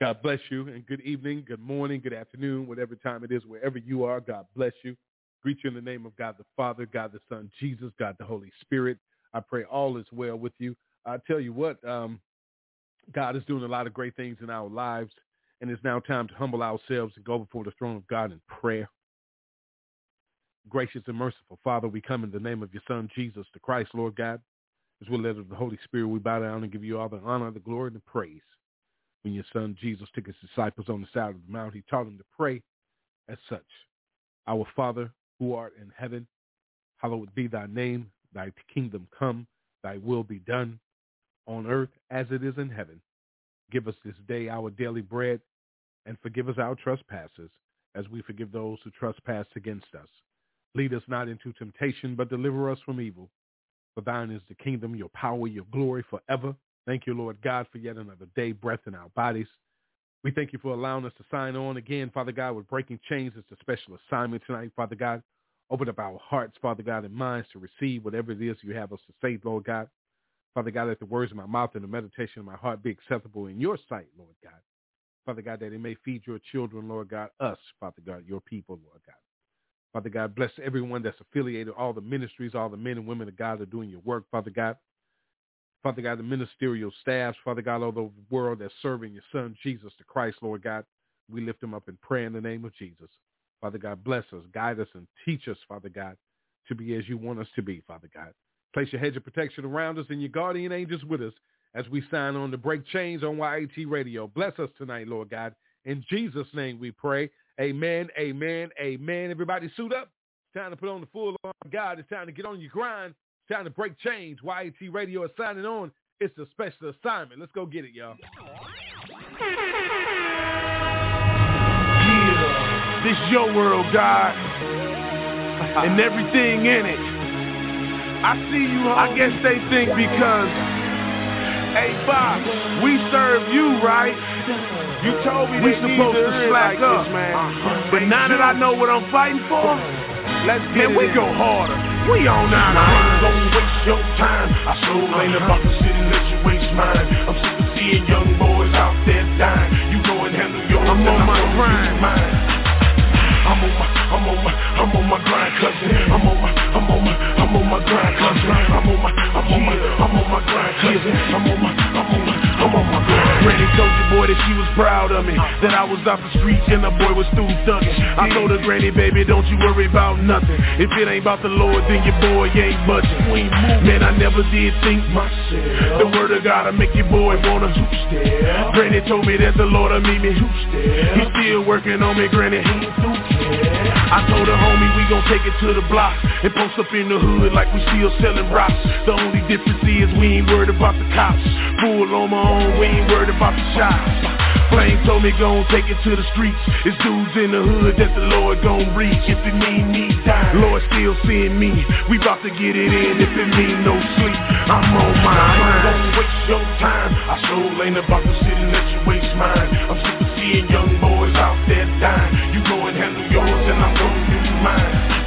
God bless you and good evening, good morning, good afternoon, whatever time it is, wherever you are. God bless you. Greet you in the name of God the Father, God the Son, Jesus, God the Holy Spirit. I pray all is well with you. I tell you what, um, God is doing a lot of great things in our lives, and it's now time to humble ourselves and go before the throne of God in prayer. Gracious and merciful Father, we come in the name of your Son, Jesus the Christ, Lord God. As we're led of the Holy Spirit, we bow down and give you all the honor, the glory, and the praise when your son Jesus took his disciples on the side of the mount, he taught them to pray as such. Our Father who art in heaven, hallowed be thy name, thy kingdom come, thy will be done on earth as it is in heaven. Give us this day our daily bread and forgive us our trespasses as we forgive those who trespass against us. Lead us not into temptation, but deliver us from evil. For thine is the kingdom, your power, your glory forever. Thank you, Lord God, for yet another day, breath in our bodies. We thank you for allowing us to sign on again, Father God, with Breaking Chains. It's a special assignment tonight, Father God. Open up our hearts, Father God, and minds to receive whatever it is you have us to say, Lord God. Father God, let the words of my mouth and the meditation of my heart be acceptable in your sight, Lord God. Father God, that it may feed your children, Lord God, us, Father God, your people, Lord God. Father God, bless everyone that's affiliated, all the ministries, all the men and women of God are doing your work, Father God. Father God, the ministerial staffs, Father God, all the world that's serving your son, Jesus the Christ, Lord God. We lift him up in prayer in the name of Jesus. Father God, bless us, guide us, and teach us, Father God, to be as you want us to be, Father God. Place your hedge of protection around us and your guardian angels with us as we sign on to break chains on YAT Radio. Bless us tonight, Lord God. In Jesus' name we pray. Amen, amen, amen. Everybody suit up. It's time to put on the full armor of God. It's time to get on your grind. Time to break chains. YAT Radio is signing on. It's a special assignment. Let's go get it, y'all. Yeah, this your world, God, and everything in it. I see you, homie. I guess they think because, hey, Bob, we serve you, right? You told me we supposed to slack like up, this, man. Uh-huh. But now that I know what I'm fighting for, let's get man, we go harder. We on now. Now I ain't gon' waste your time. I sure ain't about to sit and let you waste mine. I'm sick of seeing young boys out there dying. You go and handle yours, I'm on my grind. I'm on my, I'm on my, I'm on my grind, cousin. I'm on my, I'm on my, I'm on my grind, cousin. I'm on my, I'm on my, I'm on my grind, cousin. I'm on my, Granny told your boy that she was proud of me, that I was off the streets and the boy was still thugging. I told her, Granny, baby, don't you worry about nothing. If it ain't about the Lord, then your boy ain't budging. Man, I never did think myself. The word of God will make your boy wanna Granny told me that the Lord will meet me. He still working on me, Granny. He ain't through I told her, homie, we gon' take it to the block and post up in the hood like we still selling rocks. The only difference is we ain't worried about the cops. Full on my own, we ain't worried about the shots. Flame told me gon' take it to the streets. It's dudes in the hood that the Lord gon' reach. If it mean me die, Lord still seeing me. We bout to get it in if it mean no sleep. I'm on my mind. Gon' waste your time. I sure ain't about to sit and let you waste mine. I'm sick of seeing young boys out there dying. You go and handle yours and I'm gonna do mine.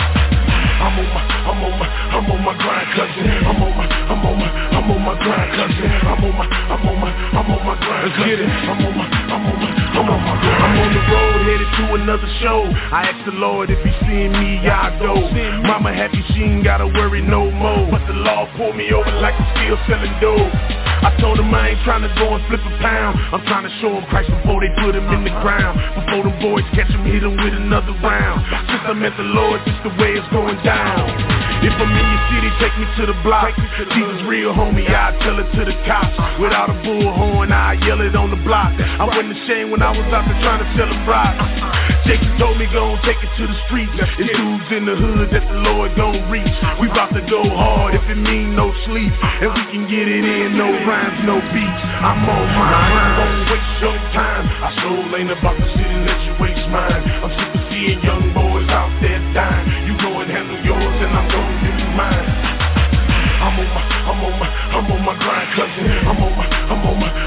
I'm on my, I'm on my, I'm on my grind, cousin. I'm on my, I'm on my, I'm on my grind, cousin. I'm on my, I'm on my, I'm on my grind, cousin. I'm on my, I'm on my, I'm on my. I'm on the road headed to another show. I asked the Lord if He seeing me, I go. Mama happy she ain't gotta worry no more. But the law pulled me over like I'm still selling dope. I told him I ain't trying to go and flip a pound. I'm trying to show him Christ before they put him in the ground. Before them boys catch him, hit him with another round. Since I met the Lord, just the way it's going down. If I'm in your city, take me to the block. Jesus real homie, I tell it to the cops. Without a bullhorn, I yell it on the block. I wasn't ashamed when I was out there trying to sell a rock. Jason told me gon' take it to the streets. It's dudes in the hood that the Lord gon' reach. We bout to go hard if it mean no sleep. And we can get it in, no rhymes, no beats. I'm on mine. I gon' waste your time. I sure ain't about to sit and let you waste mine. I'm sick of seeing young boys out there dying. You go and handle yours and I'm gon' do mine. I'm on my, I'm on my, I'm on my grind, cousin. I'm on my,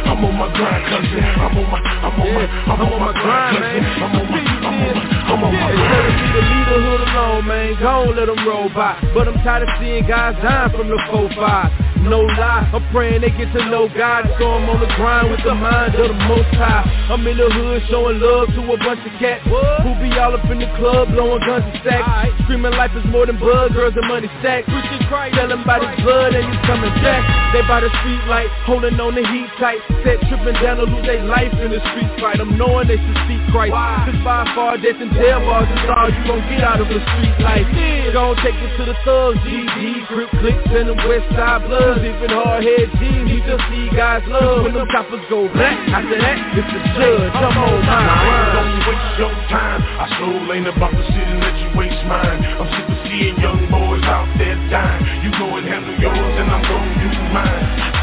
I'm on my, I'm on my grind, cousin. I'm on my, I'm on my, I'm on my grind, cousin. I'm on my, I'm on my, I'm on my grind. Instead of me to leave the hood alone, man, go on, let them roll by. But I'm tired of seeing guys dying from the 4-5 no lie I'm praying they get to know God. So I'm on the grind with the mind of the most high. I'm in the hood showing love to a bunch of cats Who be all up in the club blowing guns and stacks Screaming life is more than blood, girls and money stacks. Telling by the blood and you coming back They by the street light, holding on the heat tight. Set tripping down to lose their life in the street fight. I'm knowing they should speak Christ. Cause by far death and tail bars is all you gon' get out of a street life Gon' take it to the thugs, GG, Crip clicks and the west side blood Cause even hard head G's, he just see God's love When them choppers go black, after that, it's the judge Come on, ain't mine gon' waste your time. I sure ain't about to sit and let you waste mine. I'm sick of seeing young boys out there dying. You go and handle yours and I'm gon' do mine.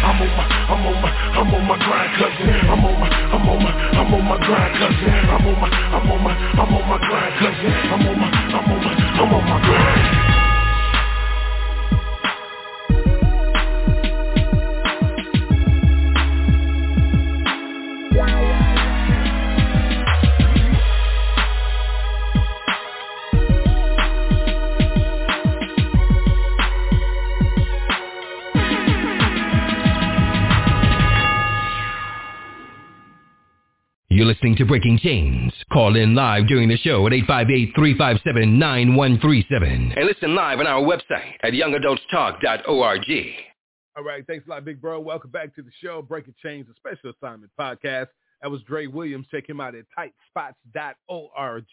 I'm on my, I'm on my, I'm on my grind, cousin. I'm on my, I'm on my, grind, cousin. I'm on my, I'm on my, I'm on my grind, cousin. I'm on my, I'm on my, I'm on my grind. You're listening to Breaking Chains. Call in live during the show at 858-357-9137. And listen live on our website at youngadultstalk.org. All right, thanks a lot, big bro. Welcome back to the show, Breaking Chains, a special assignment podcast. That was Dre Williams. Check him out at tightspots.org,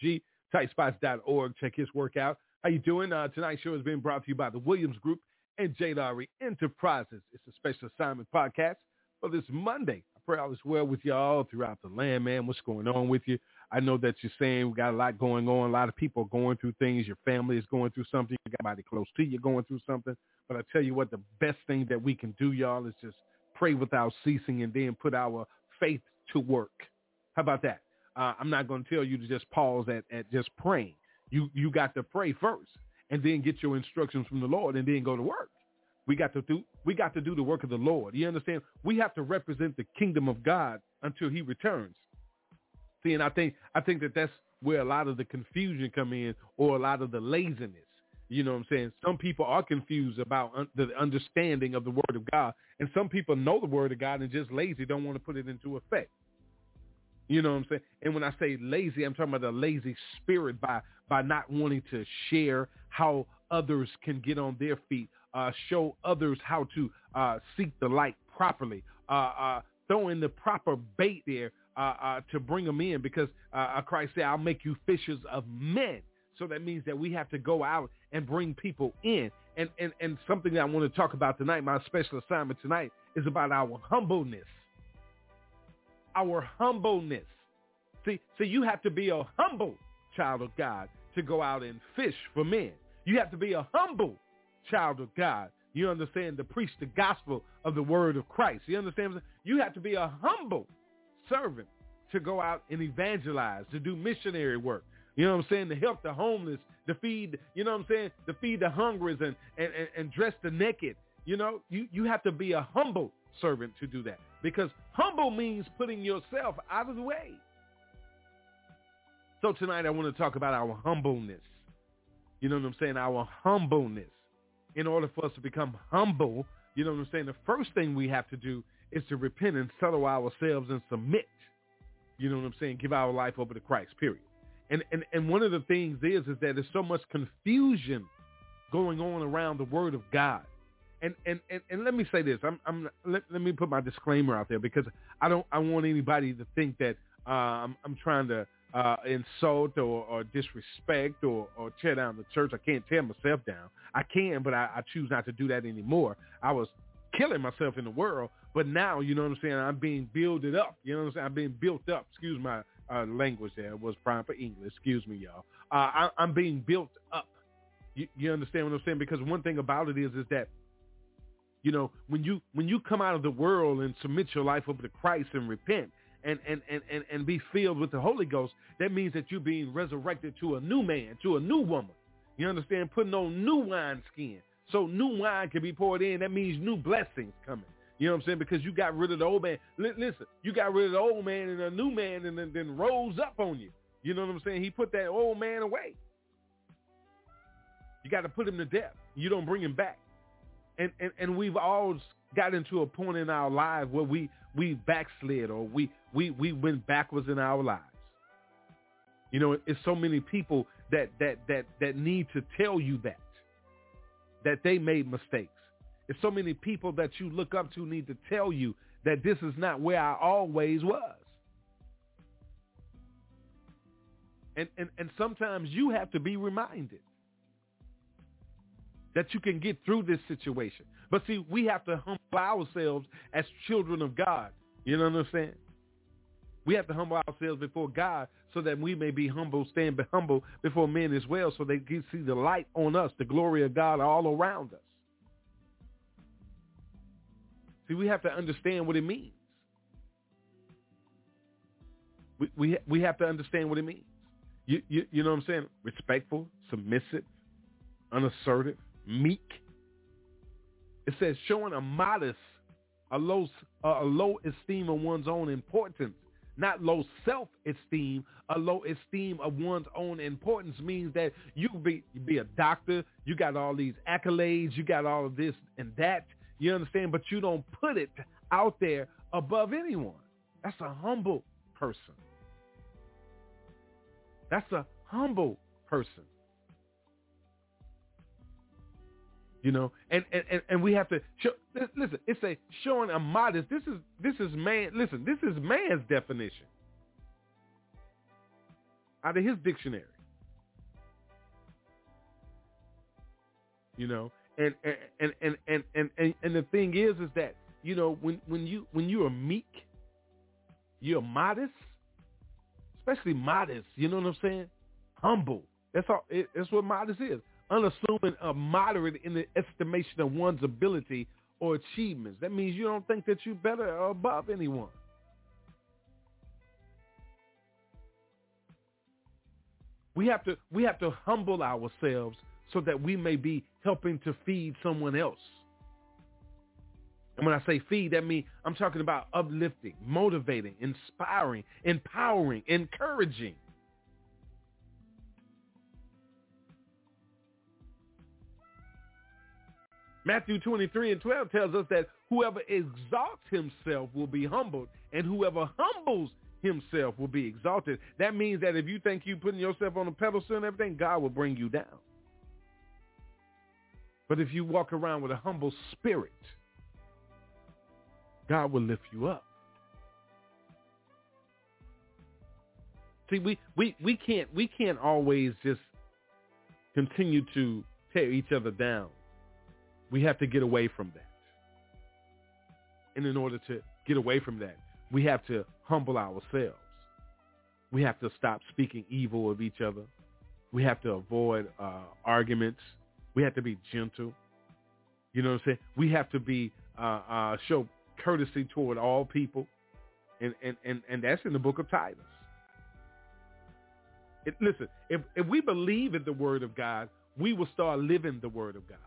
tightspots.org. Check his work out. How you doing? Uh, tonight's show is being brought to you by the Williams Group and J. Lowry Enterprises. It's a special assignment podcast for this Monday. Pray all is well with y'all throughout the land, man. What's going on with you? I know that you're saying we got a lot going on. A lot of people are going through things. Your family is going through something. You got somebody close to you going through something. But I tell you what, the best thing that we can do, y'all, is just pray without ceasing and then put our faith to work. How about that? Uh, I'm not going to tell you to just pause at, at just praying. You you got to pray first and then get your instructions from the Lord and then go to work. We got to do we got to do the work of the Lord. You understand? We have to represent the kingdom of God until he returns. See, and I think I think that that's where a lot of the confusion come in or a lot of the laziness. You know what I'm saying? Some people are confused about un- the understanding of the word of God, and some people know the word of God and just lazy, don't want to put it into effect. You know what I'm saying? And when I say lazy, I'm talking about the lazy spirit by by not wanting to share how others can get on their feet, uh, show others how to uh, seek the light properly, uh, uh, throw in the proper bait there uh, uh, to bring them in because Christ said, I'll make you fishers of men. So that means that we have to go out and bring people in. And, and, and something that I want to talk about tonight, my special assignment tonight, is about our humbleness. Our humbleness. See, see, you have to be a humble child of God to go out and fish for men. You have to be a humble child of God. You understand to preach the gospel of the word of Christ. You understand? You have to be a humble servant to go out and evangelize, to do missionary work. You know what I'm saying? To help the homeless, to feed, you know what I'm saying? To feed the hungry and, and, and, and dress the naked. You know, you, you have to be a humble servant to do that because humble means putting yourself out of the way. So tonight I want to talk about our humbleness. You know what I'm saying? Our humbleness. In order for us to become humble, you know what I'm saying? The first thing we have to do is to repent and settle ourselves and submit. You know what I'm saying? Give our life over to Christ, period. And and, and one of the things is is that there's so much confusion going on around the word of God. And and, and, and let me say this. I'm I'm let, let me put my disclaimer out there because I don't I want anybody to think that uh, I'm I'm trying to uh, insult or, or disrespect or, or tear down the church. I can't tear myself down. I can, but I, I choose not to do that anymore. I was killing myself in the world, But now, you know what I'm saying, I'm being builded up. You know what I'm saying? I'm being built up. Excuse my uh, language there. It was prime for English. Excuse me, y'all. Uh, I, I'm being built up. You, you understand what I'm saying? Because one thing about it is, is that, you know, when you when you come out of the world and submit your life over to Christ and repent and and, and, and, and be filled with the Holy Ghost, that means that you're being resurrected to a new man, to a new woman. You understand? Putting on new wine skin. So new wine can be poured in. That means new blessings coming. You know what I'm saying? Because you got rid of the old man. L- listen, you got rid of the old man and a new man and then, then rose up on you. You know what I'm saying? He put that old man away. You got to put him to death. You don't bring him back. And, and, and we've all got into a point in our lives where we, we backslid or we, we, we went backwards in our lives. You know, it's so many people that, that, that, that need to tell you that, that they made mistakes. It's so many people that you look up to need to tell you that this is not where I always was. And, and, and sometimes you have to be reminded that you can get through this situation. But see, we have to humble ourselves as children of God. You know what I'm saying? We have to humble ourselves before God so that we may be humble, stand humble before men as well so they can see the light on us, the glory of God all around us. See, we have to understand what it means. We, we, we have to understand what it means. You, you, you know what I'm saying? Respectful, submissive, unassertive, meek. It says showing a modest, a low, a low esteem of one's own importance, not low self-esteem. A low esteem of one's own importance means that you be be a doctor, you got all these accolades, you got all of this and that. You understand? But you don't put it out there above anyone. That's a humble person. That's a humble person. You know, and, and, and we have to show, listen, it's a showing a modest. This is this is man listen, this is man's definition. Out of his dictionary. You know, and and and and and and, and the thing is is that, you know, when when you when you are meek, you're modest, especially modest, you know what I'm saying? Humble. That's all it, that's what modest is unassuming or moderate in the estimation of one's ability or achievements. That means you don't think that you're better or above anyone. We have to we have to humble ourselves so that we may be helping to feed someone else. And when I say feed, that means I'm talking about uplifting, motivating, inspiring, empowering, encouraging. Matthew 23 and 12 tells us that whoever exalts himself will be humbled, and whoever humbles himself will be exalted. That means that if you think you're putting yourself on a pedestal and everything, God will bring you down. But if you walk around with a humble spirit, God will lift you up. See, we, we, we can't we can't always just continue to tear each other down. We have to get away from that. And in order to get away from that, we have to humble ourselves. We have to stop speaking evil of each other. We have to avoid uh, arguments. We have to be gentle. You know what I'm saying? We have to be uh, uh, show courtesy toward all people, and and and, and that's in the book of Titus. It, listen, if if we believe in the word of God, we will start living the word of God.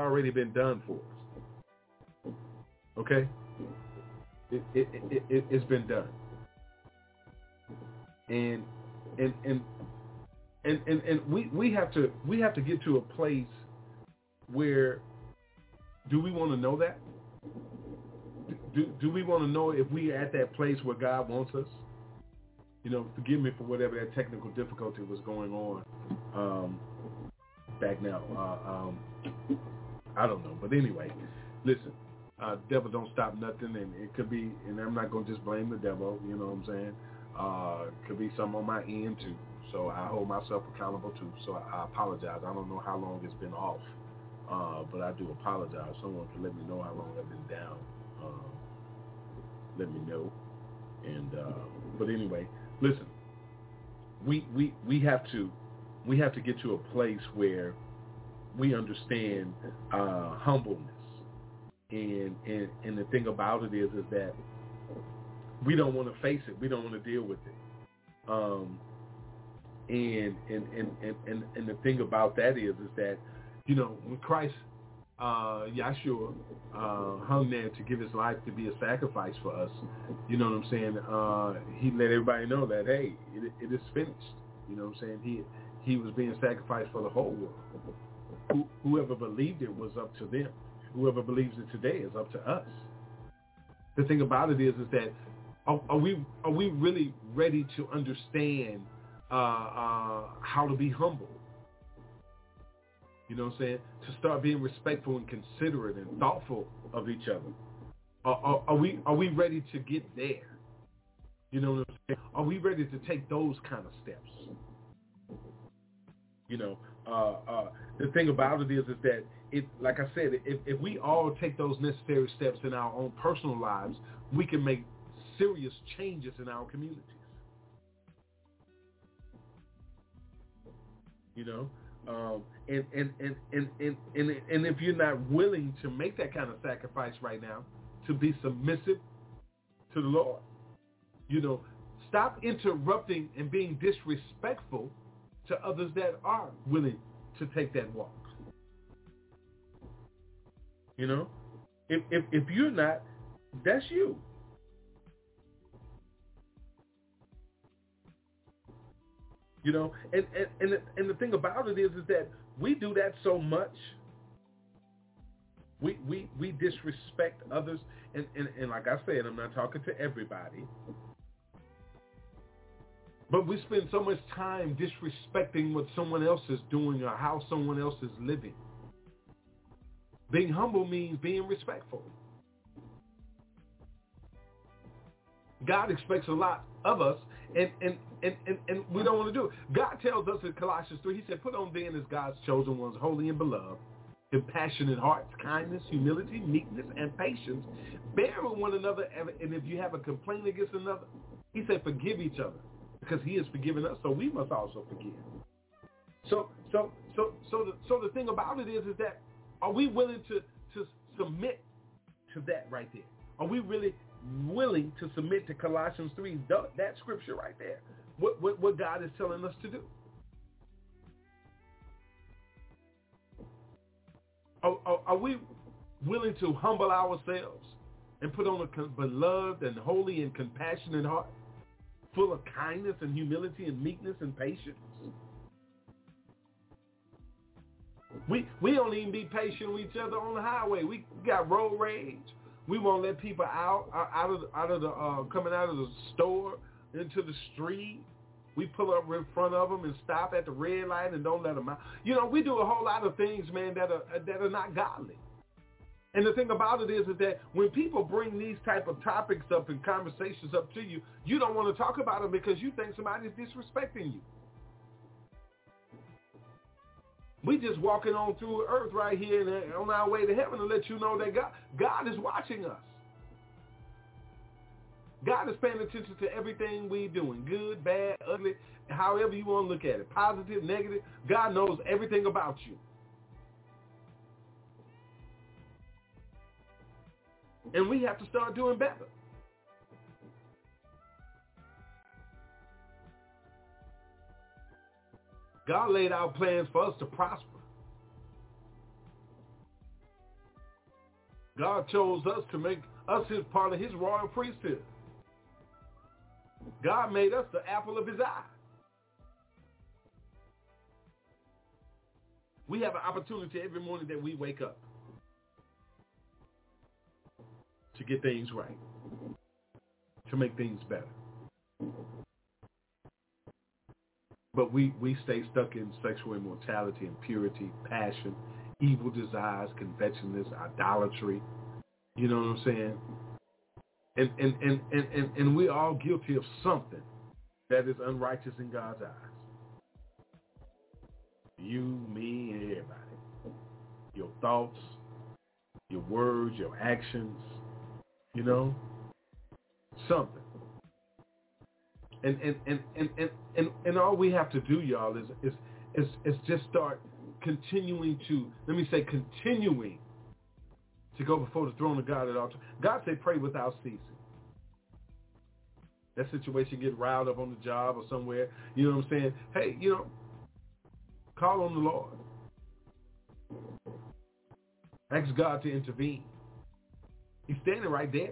Already been done for us. Okay? It, it, it, it, it's been done. And, and, and, and, and, and we, we have to we have to get to a place where do we want to know that? Do, do we want to know if we are at that place where God wants us? You know, forgive me for whatever that technical difficulty was going on um, back now. Uh, um, I don't know. But anyway, listen, uh, devil don't stop nothing, and it could be, and I'm not to just blame the devil, you know what I'm saying? Uh, could be some on my end too. So I hold myself accountable too. So I, I apologize. I don't know how long it's been off. Uh, but I do apologize. Someone can let me know how long I've been down. Um, let me know. And uh, but anyway, listen. We we we have to we have to get to a place where we understand uh, humbleness. And, and and the thing about it is is that we don't want to face it. We don't want to deal with it. Um, and, and and and and and the thing about that is is that you know, when Christ, uh, Yahshua, uh, hung there to give his life to be a sacrifice for us, you know what I'm saying? Uh, he let everybody know that, hey, it, it is finished. You know what I'm saying? He he was being sacrificed for the whole world. Who, whoever believed it was up to them. Whoever believes it today is up to us. The thing about it is, is that are, are we are we really ready to understand uh, uh, how to be humble? You know what I'm saying? To start being respectful and considerate and thoughtful of each other. Are, are, are, we are we ready to get there? You know what I'm saying? Are we ready to take those kind of steps? You know, uh, uh, the thing about it is, is that it, like I said, if, if we all take those necessary steps in our own personal lives, we can make serious changes in our communities. You know, um, and, and, and, and, and, and, and if you're not willing to make that kind of sacrifice right now, to be submissive to the Lord, you know, stop interrupting and being disrespectful to others that are willing to take that walk. You know, if if, if you're not, that's you. You know, and and and the, and the thing about it is, is that we do that so much. We we we disrespect others, and and, and like I said, I'm not talking to everybody, but we spend so much time disrespecting what someone else is doing or how someone else is living. Being humble means being respectful. God expects a lot of us, and, and, and, and, and we don't want to do it. God tells us in Colossians 3, he said, put on then as God's chosen ones, holy and beloved, compassionate hearts, kindness, humility, meekness, and patience. Bear with one another, and if you have a complaint against another, he said, forgive each other, because he has forgiven us, so we must also forgive. So, so, so, so, the, so the thing about it is, is that are we willing to, to submit to that right there? Are we really willing to submit to Colossians 3, that scripture right there, what, what, what God is telling us to do. Are, are, are we willing to humble ourselves and put on a beloved and holy and compassionate heart, full of kindness and humility and meekness and patience? We we don't even be patient with each other on the highway. We got road rage. We won't let people out out of out of the uh, coming out of the store into the street. We pull up in front of them and stop at the red light and don't let them out. You know, we do a whole lot of things, man, that are that are not godly. And the thing about it is, is that when people bring these type of topics up and conversations up to you, you don't want to talk about them because you think somebody's disrespecting you. We just walking on through earth right here and uh, on our way to heaven to let you know that God, God is watching us. God is paying attention to everything we're doing, good, bad, ugly, however you want to look at it, positive, negative. God knows everything about you. And we have to start doing better. God laid out plans for us to prosper. God chose us to make us his part of his royal priesthood. God made us the apple of his eye. We have an opportunity every morning that we wake up to get things right, to make things better. But we, we stay stuck in sexual immortality, impurity, passion, evil desires, covetousness, idolatry. You know what I'm saying? And, and, and, and, and, and we're all guilty of something that is unrighteous in God's eyes. You, me, and everybody. Your thoughts, your words, your actions, you know, something. And and, and, and, and, and, and all we have to do, y'all, is, is is is just start continuing to let me say continuing to go before the throne of God at all times. God said pray without ceasing. That situation get riled up on the job or somewhere, you know what I'm saying? Hey, you know, call on the Lord. Ask God to intervene. He's standing right there.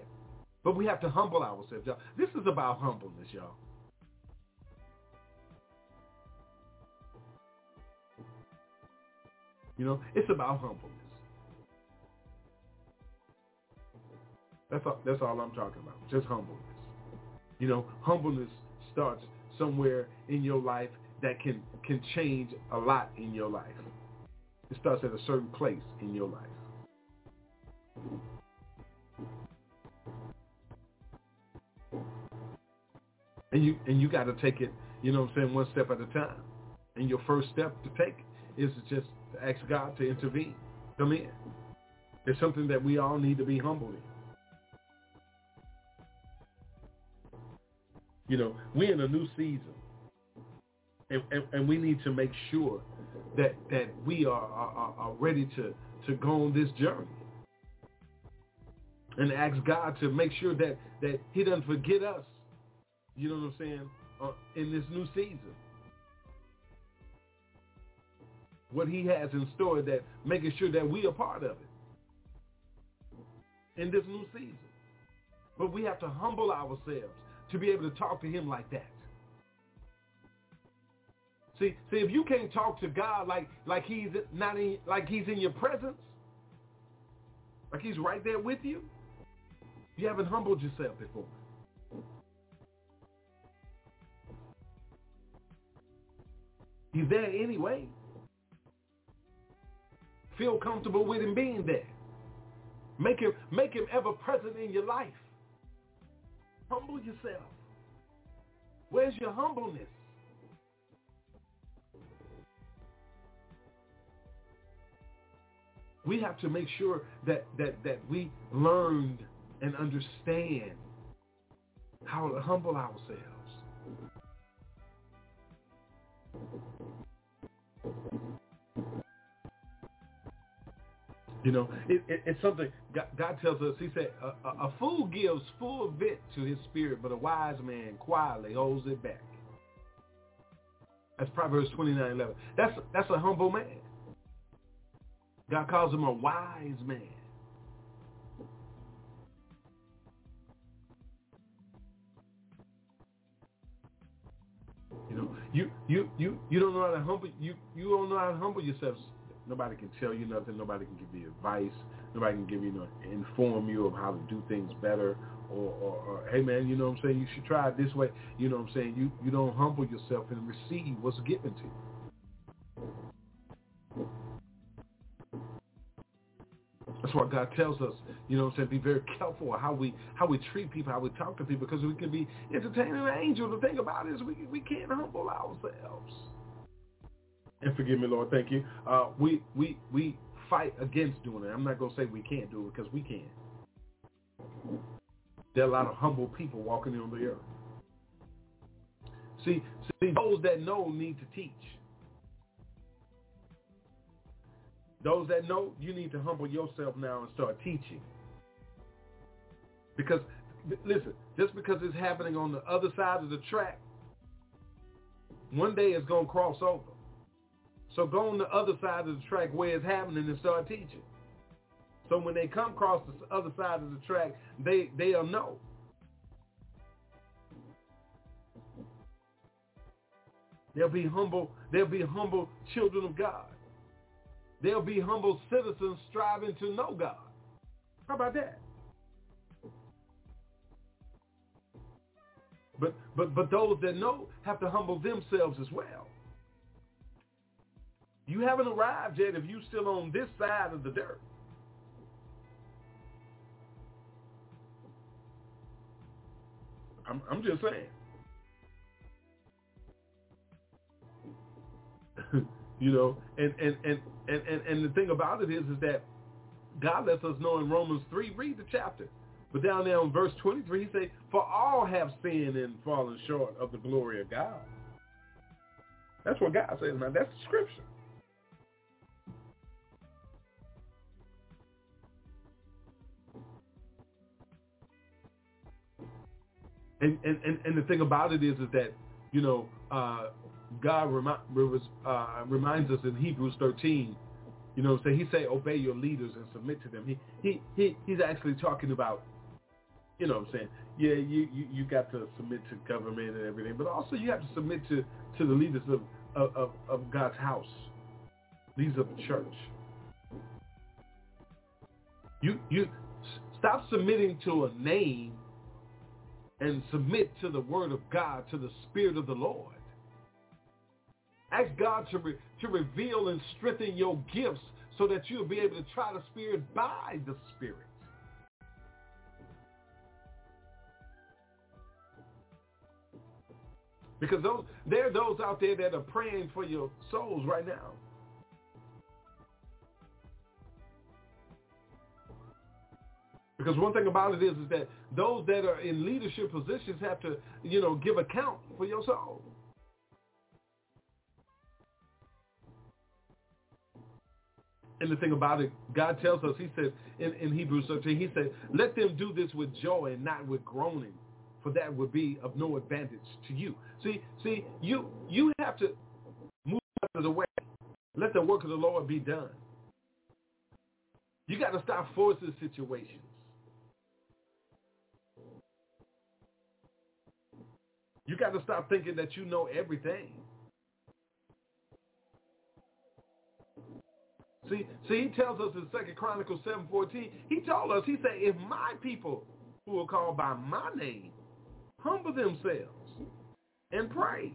But we have to humble ourselves, y'all. This is about humbleness, y'all. You know, it's about humbleness. That's all, that's all I'm talking about. Just humbleness. You know, humbleness starts somewhere in your life that can can change a lot in your life. It starts at a certain place in your life. And you and you got to take it, you know what I'm saying, one step at a time. And your first step to take is to just ask God to intervene. Come in. It's something that we all need to be humble in. You know, we're in a new season. And, and, and we need to make sure that, that we are, are, are ready to, to go on this journey. And ask God to make sure that, that he doesn't forget us, you know what I'm saying, uh, in this new season. What he has in store that making sure that we are part of it in this new season. But we have to humble ourselves to be able to talk to him like that. See, see, if you can't talk to God like like he's not in like he's in your presence, like he's right there with you, you haven't humbled yourself before. He's there anyway. Feel comfortable with him being there. Make him make him ever present in your life. Humble yourself. Where's your humbleness? We have to make sure that, that, that we learned and understand how to humble ourselves. You know, it, it, it's something God, God, tells us. He said, a, a, a fool gives full vent to his spirit, but a wise man quietly holds it back. That's Proverbs 29, 11. That's, that's a humble man. God calls him a wise man. You know, you you you you don't know how to humble you you don't know how to humble yourself. Nobody can tell you nothing. Nobody can give you advice. Nobody can give you, know, inform you of how to do things better. Or, or, or, hey man, you know what I'm saying? You should try it this way. You know what I'm saying? You you don't humble yourself and receive what's given to you. That's why God tells us, you know what I'm saying, be very careful how we how we treat people, how we talk to people, because we can be entertaining an angel. The thing about it is we we can't humble ourselves. And forgive me, Lord, thank you. Uh, we we we fight against doing it. I'm not gonna say we can't do it because we can. There are a lot of humble people walking on the earth. See, see, those that know need to teach. Those that know, you need to humble yourself now and start teaching. Because, listen, just because it's happening on the other side of the track, one day it's going to cross over. So go on the other side of the track where it's happening and start teaching. So when they come across the other side of the track, they they'll know. They'll be humble. They'll be humble children of God. They'll be humble citizens striving to know God. How about that? But but but those that know have to humble themselves as well. You haven't arrived yet if you're still on this side of the dirt. I'm I'm just saying. you know, and, and, and, and, and, the thing about it is is that God lets us know in Romans 3, read the chapter. But down there in verse 23, he say, for all have sinned and fallen short of the glory of God. That's what God says, man. That's the scripture. And, and, and, and the thing about it is, is that, you know, uh, God remi- uh, reminds us in Hebrews 13, you know, so he say, obey your leaders and submit to them. He, he, he, he's actually talking about, you know what I'm saying? Yeah, you, you, you got to submit to government and everything, but also you have to submit to, to the leaders of, of, of God's house. These are the church. You, you stop submitting to a name and submit to the word of God, to the spirit of the Lord. Ask God to, re- to reveal and strengthen your gifts so that you'll be able to try the Spirit by the Spirit. Because those, there are those out there that are praying for your souls right now. Because one thing about it is, is that those that are in leadership positions have to, you know, give account for your soul. And the thing about it, God tells us, he said in, in Hebrews 13, he said, let them do this with joy and not with groaning, for that would be of no advantage to you. See, see, you you have to move out of the way. Let the work of the Lord be done. You got to stop forcing situations. You got to stop thinking that you know everything. See, see, he tells us in Second Chronicles seven fourteen. He told us, he said, if my people who are called by my name humble themselves and pray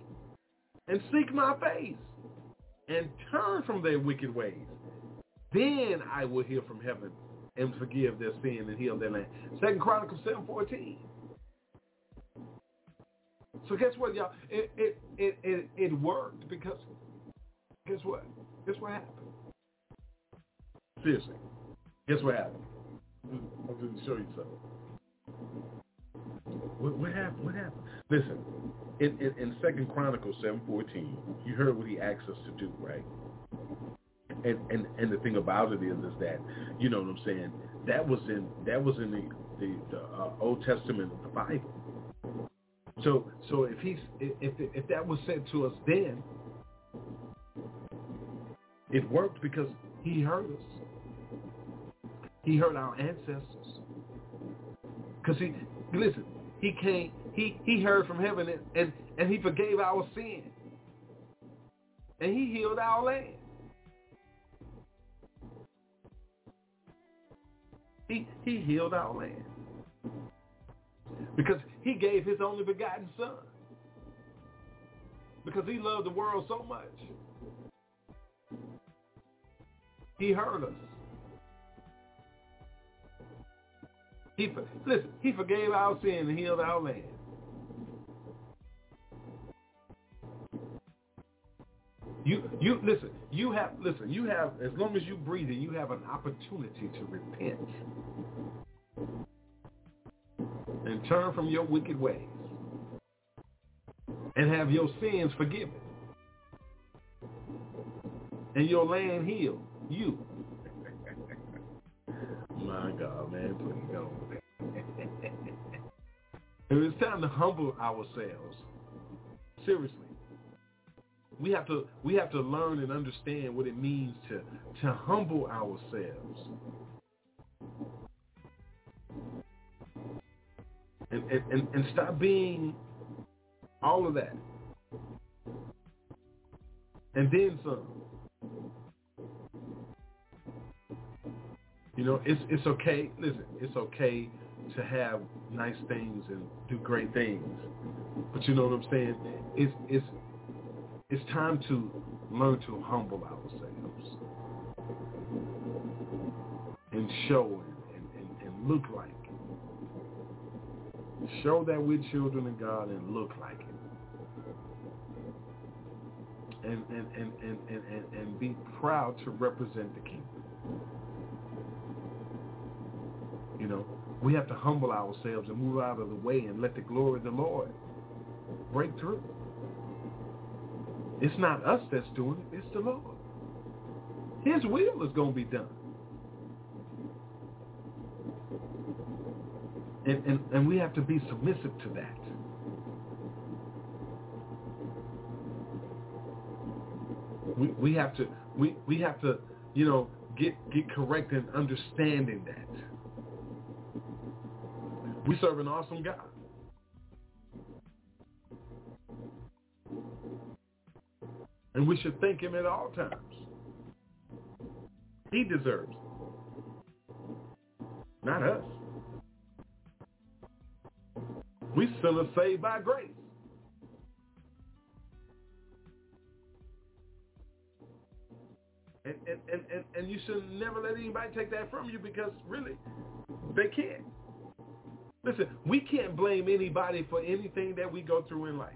and seek my face and turn from their wicked ways, then I will hear from heaven and forgive their sin and heal their land. Second Chronicles seven fourteen. So guess what, y'all? It it it it, it worked because guess what? Guess what happened? Seriously. Guess what happened? I'm going to show you something. What, what happened? What happened? Listen, in, in, in Second Chronicles seven fourteen, you heard what he asked us to do, right? And and and the thing about it is, is that you know what I'm saying. That was in that was in the the, the uh, Old Testament of the Bible. So so if he's if if that was said to us then, it worked because he heard us. He heard our ancestors. Because he, listen, he came, he, he heard from heaven and, and, and he forgave our sin. And he healed our land. He, he healed our land. Because he gave his only begotten son. Because he loved the world so much. He heard us. He listen. He forgave our sin and healed our land. You you listen. You have listen. You have as long as you breathe, you have an opportunity to repent and turn from your wicked ways and have your sins forgiven and your land healed. You. My God, man, please don't. it's time to humble ourselves. Seriously. We have to we have to learn and understand what it means to to humble ourselves. And, and, and, and stop being all of that. And then some. You know, it's it's okay. Listen, it's okay to have nice things and do great things. But you know what I'm saying? It's it's it's time to learn to humble ourselves and show and, and, and look like. Show that we're children of God and look like it. And and, and, and, and, and, and be proud to represent the kingdom. You know, we have to humble ourselves and move out of the way and let the glory of the Lord break through. It's not us that's doing it, it's the Lord. His will is going to be done. And, and, and we have to be submissive to that. We, we have to we, we have to you know get get correct in understanding that we serve an awesome God. And we should thank him at all times. He deserves it. Not us. We still are saved by grace. And, and, and, and, and you should never let anybody take that from you because really, they can't. Listen, we can't blame anybody for anything that we go through in life.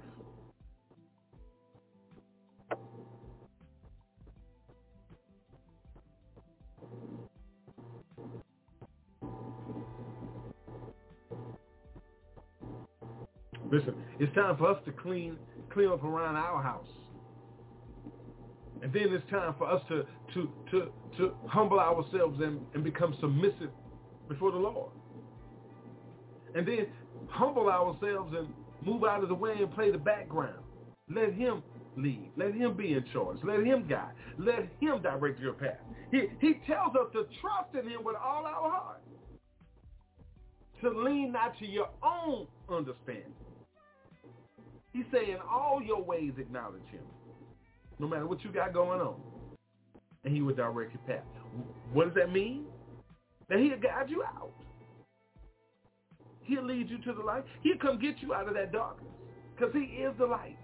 Listen, it's time for us to clean clean up around our house. And then it's time for us to to to, to humble ourselves and, and become submissive before the Lord and then humble ourselves and move out of the way and play the background. Let him lead. Let him be in charge. Let him guide. Let him direct your path. He, he tells us to trust in him with all our heart. To lean not to your own understanding. He's saying all your ways acknowledge him. No matter what you got going on. And he will direct your path. What does that mean? That he'll guide you out. He'll lead you to the light. He'll come get you out of that darkness because he is the light.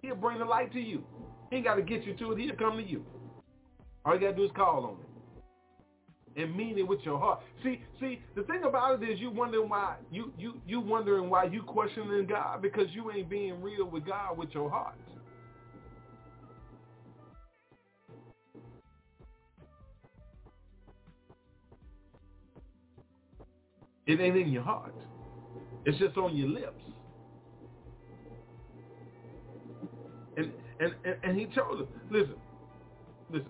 He'll bring the light to you. He ain't got to get you to it. He'll come to you. All you got to do is call on it and mean it with your heart. See, see, the thing about it is you wondering why you you you wondering why you questioning God because you ain't being real with God with your heart. It ain't in your heart. It's just on your lips. And and, and, and he told us, listen, listen,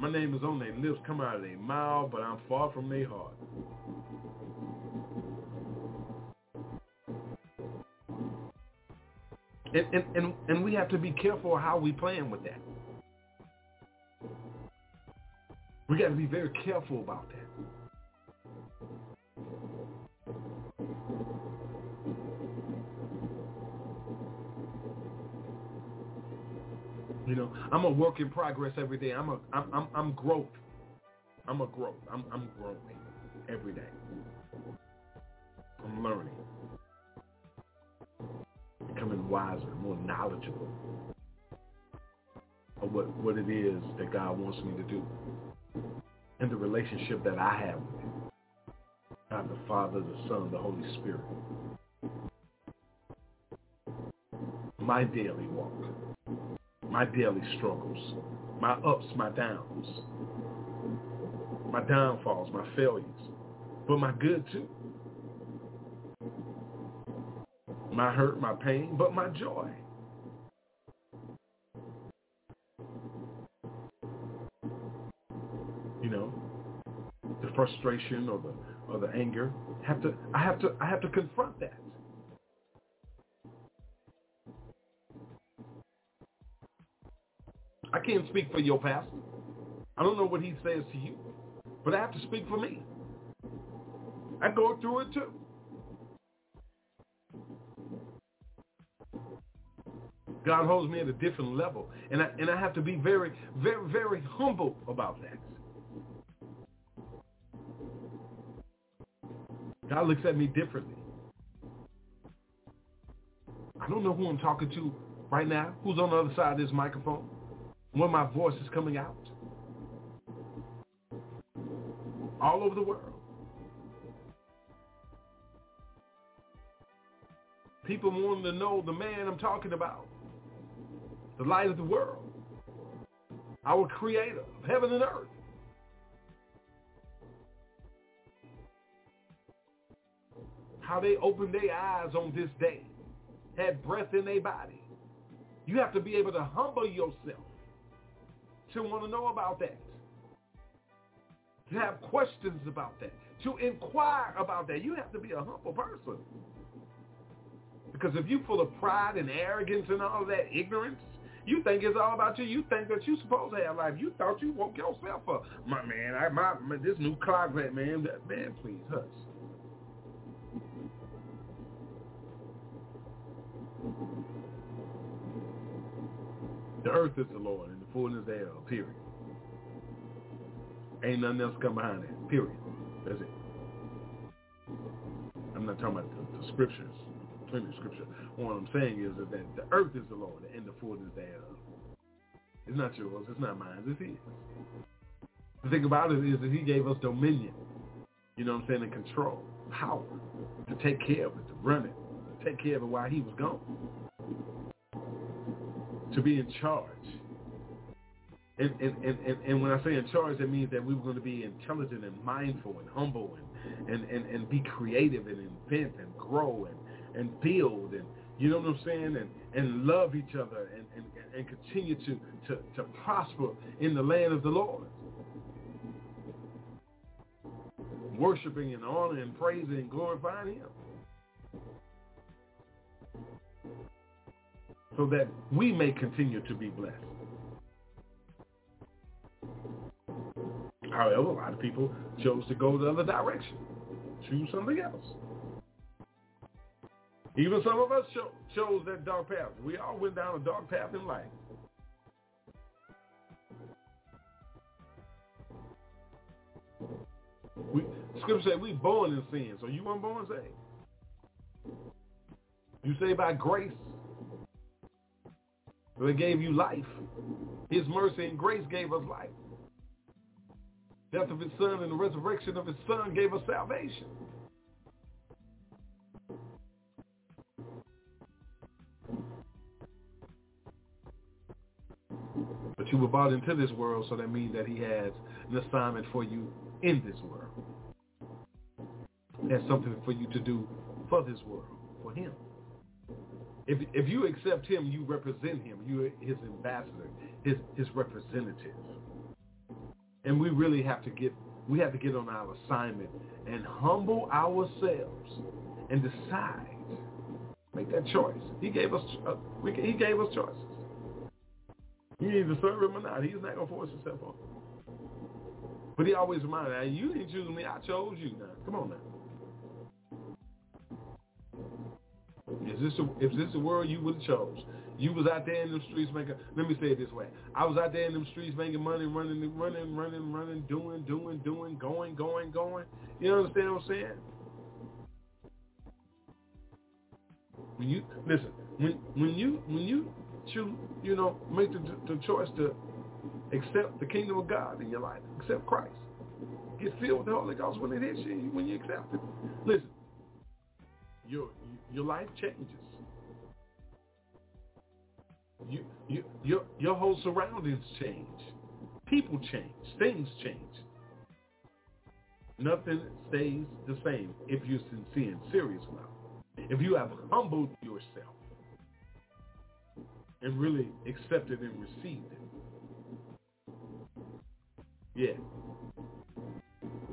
my name is on their lips, come out of their mouth, but I'm far from their heart. And, and, and, and we have to be careful how we playing with that. We got to be very careful about that. You know, I'm a work in progress every day. I'm a I'm I'm, I'm growth. I'm a growth. I'm I'm growing every day. I'm learning, becoming wiser, more knowledgeable of what what it is that God wants me to do, and the relationship that I have with Him. God the Father, the Son, the Holy Spirit. My daily walk my daily struggles, my ups, my downs, my downfalls, my failures, but my good too. My hurt, my pain, but my joy. You know, the frustration or the or the anger. Have to I have to I have to confront that. I can't speak for your pastor. I don't know what he says to you, but I have to speak for me. I go through it too. God holds me at a different level, and I, and I have to be very, very, very humble about that. God looks at me differently. I don't know who I'm talking to right now, who's on the other side of this microphone when my voice is coming out. All over the world. People wanting to know the man I'm talking about, the light of the world, our creator of heaven and earth. How they opened their eyes on this day, had breath in their body. You have to be able to humble yourself to want to know about that, to have questions about that, to inquire about that. You have to be a humble person. Because if you're full of pride and arrogance and all that ignorance, you think it's all about you. You think that you're supposed to have life. You thought you woke yourself up. My man, I, my, my this new clock, man, man, man, please hush. The earth is the Lord and the fullness thereof, period. Ain't nothing else come behind that, period. That's it. I'm not talking about the, the scriptures, plenty of scripture. What I'm saying is that the earth is the Lord and the fullness thereof. It's not yours, it's not mine, it's his. The thing about it is that he gave us dominion, you know what I'm saying, and control, power to take care of it, to run it, to take care of it while he was gone to be in charge. And, and, and, and, when I say in charge, that means that we were going to be intelligent and mindful and humble and, and, and, and be creative and invent and grow and, and build and, you know what I'm saying, and, and love each other and, and, and continue to, to, to prosper in the land of the Lord. Worshiping and honoring and praising and glorifying him. So that we may continue to be blessed. However, a lot of people chose to go the other direction, choose something else. Even some of us cho- chose that dark path. We all went down a dark path in life. We, scripture said we born in sin, so you weren't born saved. You say by grace it gave you life. His mercy and grace gave us life. Death of his son and the resurrection of his son gave us salvation. But you were brought into this world, so that means that he has an assignment for you in this world. He has something for you to do for this world, for him. If if you accept him, you represent him. You're his ambassador, his his representative. And we really have to get we have to get on our assignment and humble ourselves and decide. Make that choice. He gave us uh, we, he gave us choices. You need to serve him or not. He's not gonna force himself on. But he always reminded me, you didn't choose me, I chose you now. Come on now. Is this a, is this the world you would have chose? You was out there in the streets making. Let me say it this way: I was out there in the streets making money, running, running, running, running, doing, doing, doing, going, going, going. You understand what I'm saying? When you listen, when when you when you choose, you know, make the, the choice to accept the kingdom of God in your life, accept Christ, get filled with the Holy Ghost when it hits you, when you accept it. Listen, your your life changes. You, you, your, your whole surroundings change. People change. Things change. Nothing stays the same if you're sincere and serious about. If you have humbled yourself and really accepted and received it. Yeah.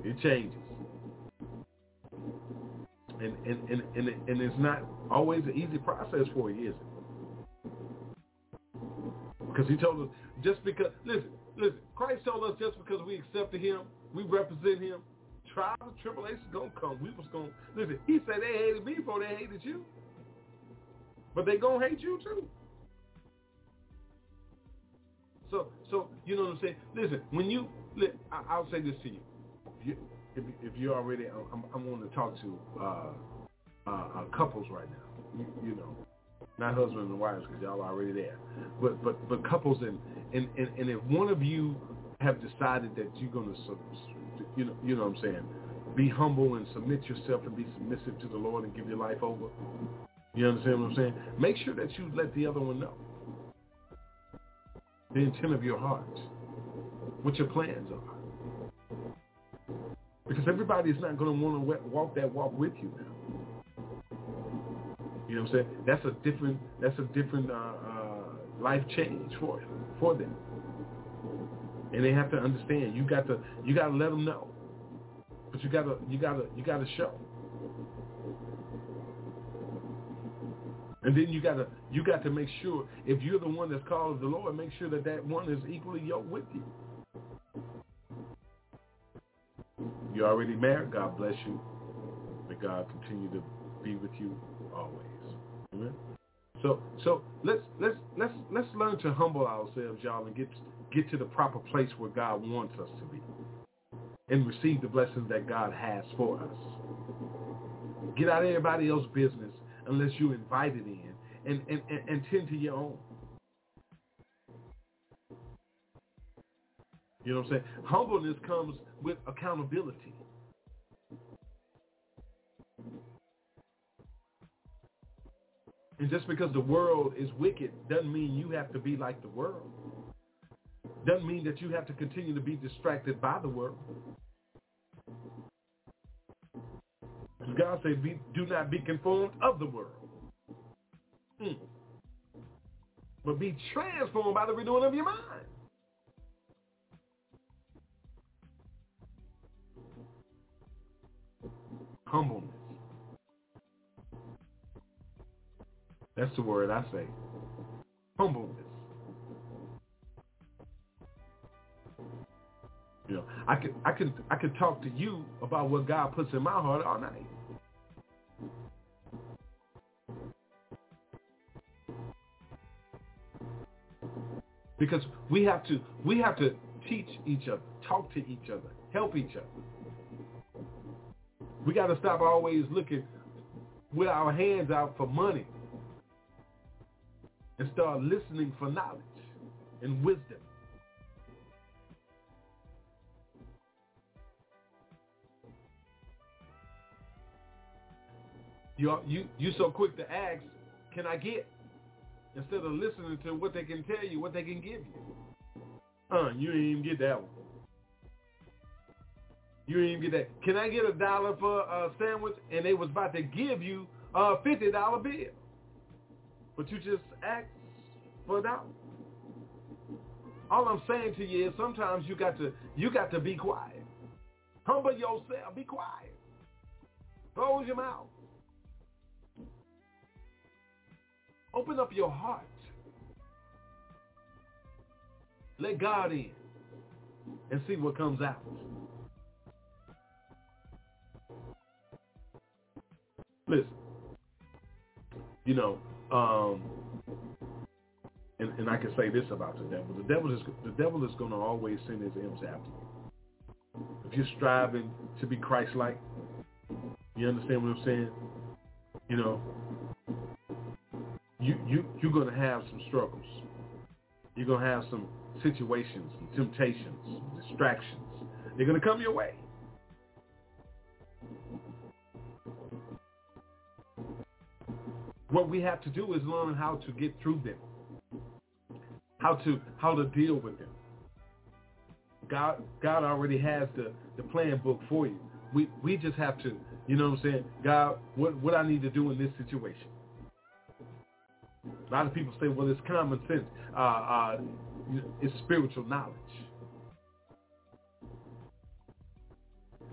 It changes and and and and, and it's not always an easy process for you, is it? Because he told us just because listen, listen, Christ told us just because we accepted him, we represent him, trials and tribulations gonna come. We was gonna listen, he said they hated me before they hated you. But they gonna hate you too. So, so you know what I'm saying? Listen, when you, I, I'll say this to you. You, if, if you're already, I'm, I'm going to talk to uh, uh, uh, couples right now. You, you know, not husbands and wives because y'all are already there, but but but couples and and and, and if one of you have decided that you're going to, you know, you know what I'm saying, be humble and submit yourself and be submissive to the Lord and give your life over. You understand what I'm saying? Make sure that you let the other one know the intent of your heart, what your plans are. Because everybody is not going to want to walk that walk with you now. You know what I'm saying? That's a different. That's a different uh, uh, life change for for them, and they have to understand. You got to you got to let them know, but you got to you got to you got to show. And then you gotta you got to make sure if you're the one that's called the Lord, make sure that that one is equally yoked with you. You're already married. God bless you. May God continue to be with you always. Amen. So so let's let's let's let's learn to humble ourselves, y'all, and get get to the proper place where God wants us to be, and receive the blessings that God has for us. Get out of everybody else's business unless you're invited in and, and, and, and tend to your own. You know what I'm saying? Humbleness comes with accountability. And just because the world is wicked doesn't mean you have to be like the world. Doesn't mean that you have to continue to be distracted by the world. God said, be, do not be conformed of the world. Mm. But be transformed by the renewing of your mind. Humbleness. That's the word I say. Humbleness. You know, I could I could I could talk to you about what God puts in my heart all night. Because we have to we have to teach each other, talk to each other, help each other. We got to stop always looking with our hands out for money and start listening for knowledge and wisdom. You you you so quick to ask, can I get? instead of listening to what they can tell you, what they can give you. Uh, you didn't even get that one. You didn't even get that. Can I get a dollar for a sandwich? And they was about to give you a fifty dollar bill, but you just asked for a dollar. All I'm saying to you is sometimes you got to you got to be quiet. Humble yourself. Be quiet. Close your mouth. Open up your heart. Let God in and see what comes out. Listen, you know, um, and, and I can say this about the devil: the devil is the devil is going to always send his imps after you. If you're striving to be Christ-like, you understand what I'm saying? You know, you you you're gonna have some struggles. You're gonna have some situations, some temptations, some distractions. They're gonna come your way. What we have to do is learn how to get through them. How to how to deal with them. God God already has the, the plan book for you. We we just have to, you know what I'm saying? God, what what I need to do in this situation. A lot of people say, well, it's common sense. Uh, uh, it's spiritual knowledge.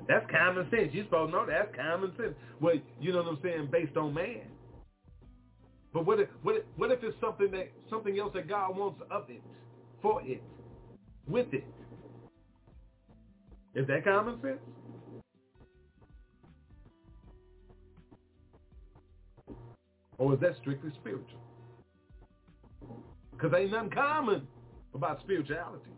That's common sense. You're supposed to know that's common sense. Well, you know what I'm saying, based on man. But what if, what if, what if it's something that something else that God wants of it, for it, with it? Is that common sense? Or is that strictly spiritual? Because ain't nothing common about spirituality.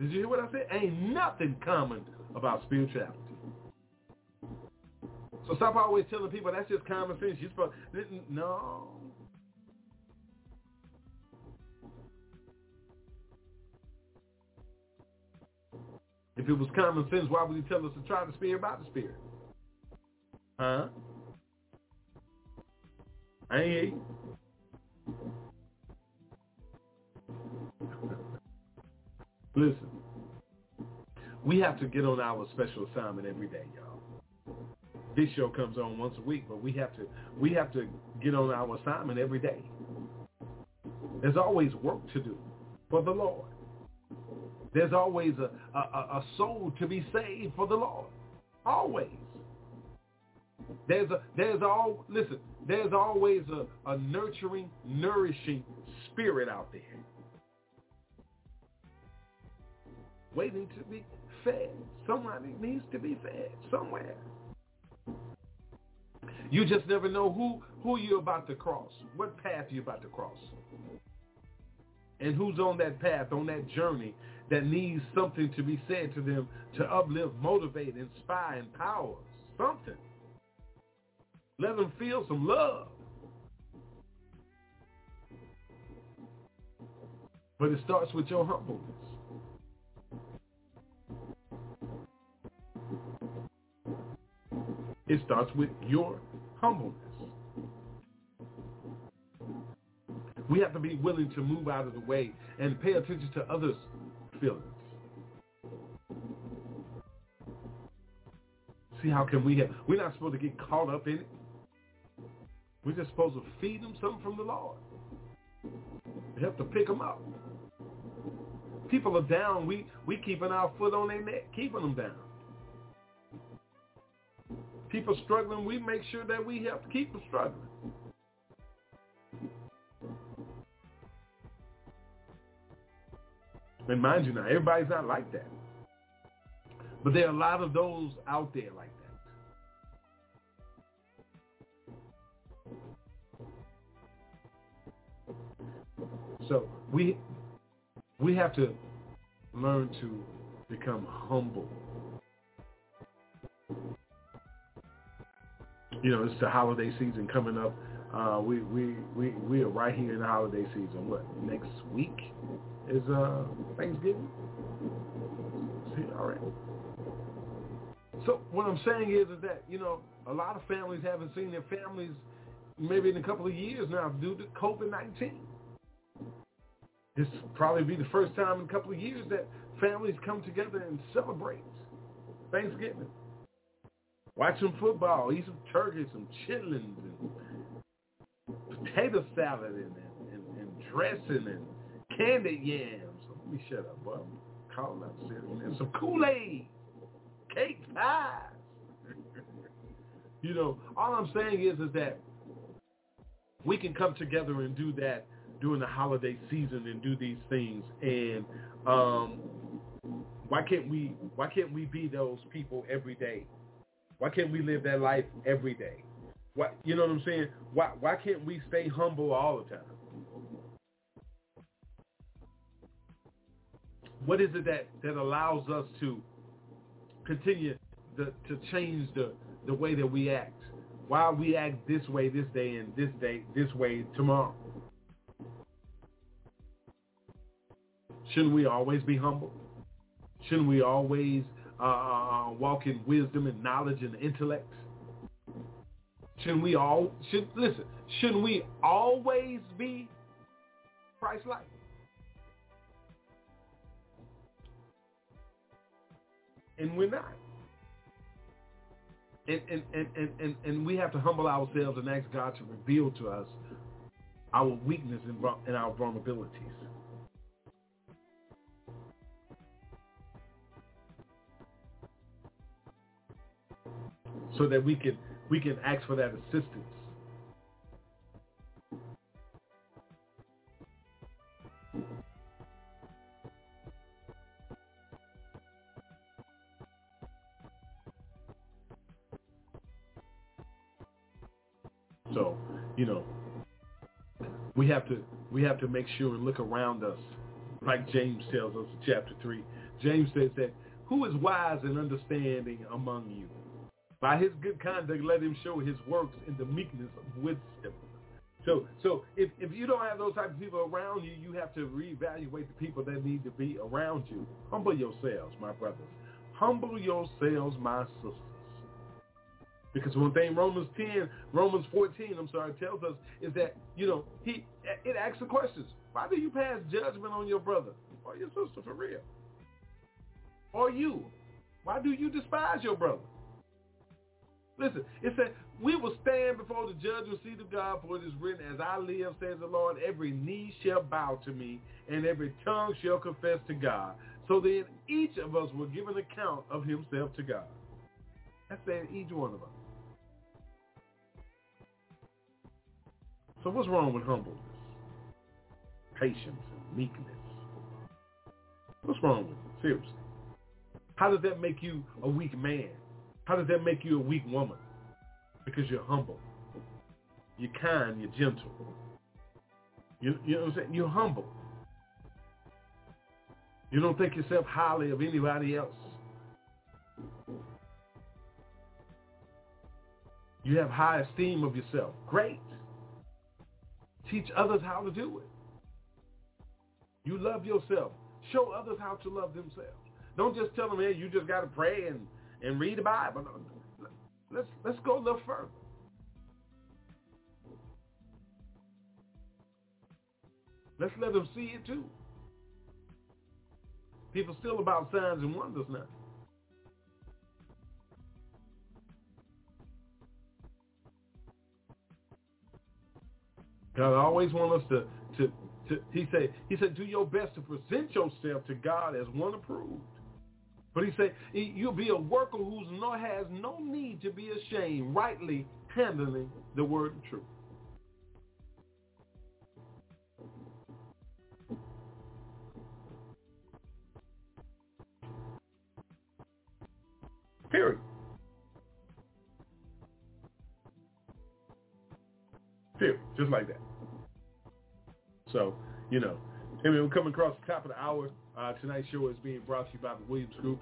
Did you hear what I said? Ain't nothing common about spirituality. So stop always telling people that's just common sense. You're supposed no. If it was common sense, why would he tell us to try the spirit about the spirit? Huh? I ain't you. Listen, we have to get on our special assignment every day, y'all. This show comes on once a week, but we have to we have to get on our assignment every day. There's always work to do for the Lord. There's always a, a, a soul to be saved for the Lord. Always. There's a there's all listen, there's always a, a nurturing, nourishing spirit out there. Waiting to be fed. Somebody needs to be fed somewhere. You just never know who who you're about to cross, what path you're about to cross. And who's on that path, on that journey that needs something to be said to them to uplift, motivate, inspire, empower, something. Let them feel some love. But it starts with your humbleness. It starts with your humbleness. We have to be willing to move out of the way and pay attention to others' feelings. See how can we have, we're not supposed to get caught up in it. We're just supposed to feed them something from the Lord. We have to pick them up. People are down. We we keeping our foot on their neck, keeping them down. People struggling, we make sure that we help keep them struggling. And mind you now, everybody's not like that. But there are a lot of those out there like that. So we we have to learn to become humble. You know, it's the holiday season coming up. Uh, we, we, we, we are right here in the holiday season. What, next week is uh, Thanksgiving? See, all right. So what I'm saying is, is that, you know, a lot of families haven't seen their families maybe in a couple of years now due to COVID-19 this probably be the first time in a couple of years that families come together and celebrate Thanksgiving. Watch some football, eat some turkey, some chitlins, and potato salad, and, and, and dressing, and candied yams. Let me shut up, boy. I'm. And some Kool-Aid, cake pies. you know, all I'm saying is, is that we can come together and do that during the holiday season and do these things. And um, why can't we? Why can't we be those people every day? Why can't we live that life every day? Why, you know what I'm saying? Why why can't we stay humble all the time? What is it that, that allows us to continue the, to change the, the way that we act? Why we act this way this day and this day this way tomorrow? Shouldn't we always be humble? Shouldn't we always uh, uh, uh, walk in wisdom and knowledge and intellect? Shouldn't we all should listen? Shouldn't we always be Christ-like? And we're not. And, and, and, and, and, we have to humble ourselves and ask God to reveal to us our weakness and, and our vulnerabilities. So that we can we can ask for that assistance. So, you know, We have to we have to make sure and look around us, like James tells us in chapter three. James says that who is wise and understanding among you? By his good conduct, let him show his works in the meekness of wisdom. So, so if, if you don't have those type of people around you, you have to reevaluate the people that need to be around you. Humble yourselves, my brothers. Humble yourselves, my sisters. Because one thing Romans 10, Romans 14, I'm sorry, tells us is that, you know, he it asks the questions. Why do you pass judgment on your brother or your sister for real? Or you? Why do you despise your brother? Listen, it said, we will stand before the judgment seat of God, for it is written, as I live, says the Lord, every knee shall bow to me, and every tongue shall confess to God. So then each of us will give an account of himself to God. That's saying each one of us. So what's wrong with humbleness? Patience and meekness. What's wrong with it? Seriously. How does that make you a weak man? How does that make you a weak woman? Because you're humble. You're kind. You're gentle. You, you know what I'm saying? You're humble. You don't think yourself highly of anybody else. You have high esteem of yourself. Great. Teach others how to do it. You love yourself. Show others how to love themselves. Don't just tell them, hey, you just got to pray and, and read the Bible. Let's, let's go a little further. Let's let them see it too. People still about signs and wonders now. God always wants us to, to, to, he said, he said, do your best to present yourself to God as one approved. But he said, you'll be a worker who no, has no need to be ashamed, rightly handling the word of truth. Period. Period. Just like that. So, you know, Mean, we're coming across the top of the hour. Uh, tonight's show is being brought to you by the Williams Group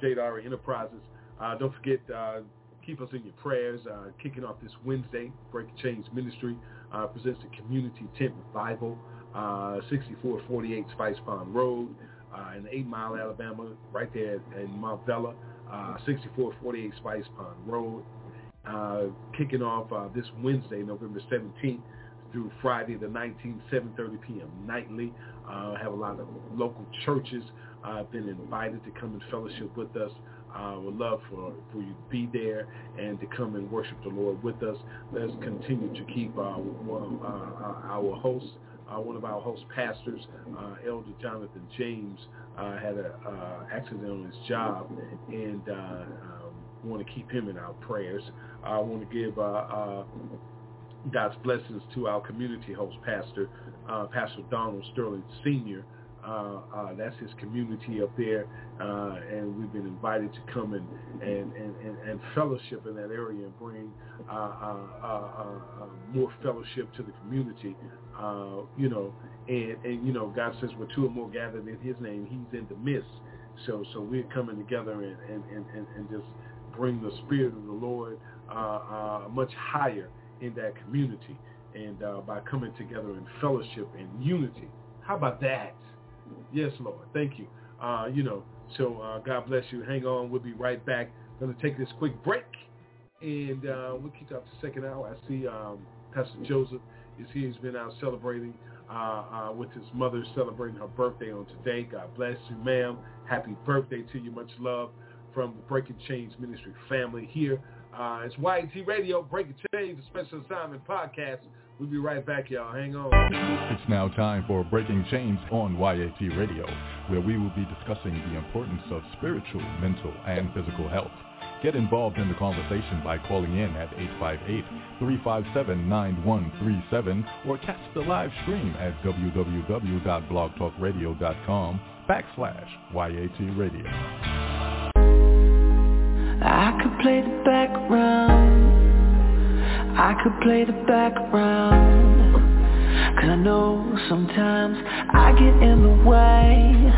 and Ari Enterprises. Uh, don't forget, uh, keep us in your prayers. Uh, kicking off this Wednesday, Breaking Chains Ministry uh, presents the Community Tent Revival, uh, 6448 Spice Pond Road in 8 Mile, Alabama, right there in Mount Vella, 6448 Spice Pond Road. kicking off this Wednesday, November 17th through Friday the 19th, 7.30 p.m. nightly. Uh, have a lot of local churches uh, been invited to come and fellowship with us. I uh, would love for, for you to be there and to come and worship the Lord with us. Let's continue to keep uh, of uh, our hosts, uh, one of our host pastors, uh, Elder Jonathan James, uh, had an uh, accident on his job, and uh, um, want to keep him in our prayers. I want to give uh, uh, God's blessings to our community host pastor, uh, Pastor Donald Sterling Sr. Uh, uh, that's his community up there, uh, and we've been invited to come and, and, and, and, fellowship in that area and bring uh, uh, more fellowship to the community. you know, and, and you know, God says, "Where two or more gathered in His name, He's in the midst." So, so we're coming together and, and, and, and just bring the Spirit of the Lord much higher in that community and uh, by coming together in fellowship and unity. How about that? Yes, Lord. Thank you. Uh, you know, so uh, God bless you. Hang on. We'll be right back. Going to take this quick break, and uh, we'll keep up the second hour. I see um, Pastor Joseph is here. He's been out celebrating uh, uh, with his mother, celebrating her birthday on today. God bless you, ma'am. Happy birthday to you. Much love from the Breaking Chains Ministry family here uh, it's YAT Radio, Breaking Chains, a special assignment podcast. We'll be right back, y'all. Hang on. It's now time for Breaking Chains on YAT Radio, where we will be discussing the importance of spiritual, mental, and physical health. Get involved in the conversation by calling in at 858-357-9137 or catch the live stream at www.blogtalkradio.com backslash YAT Radio. I could play the background. I could play the background. Cause I know sometimes I get in the way.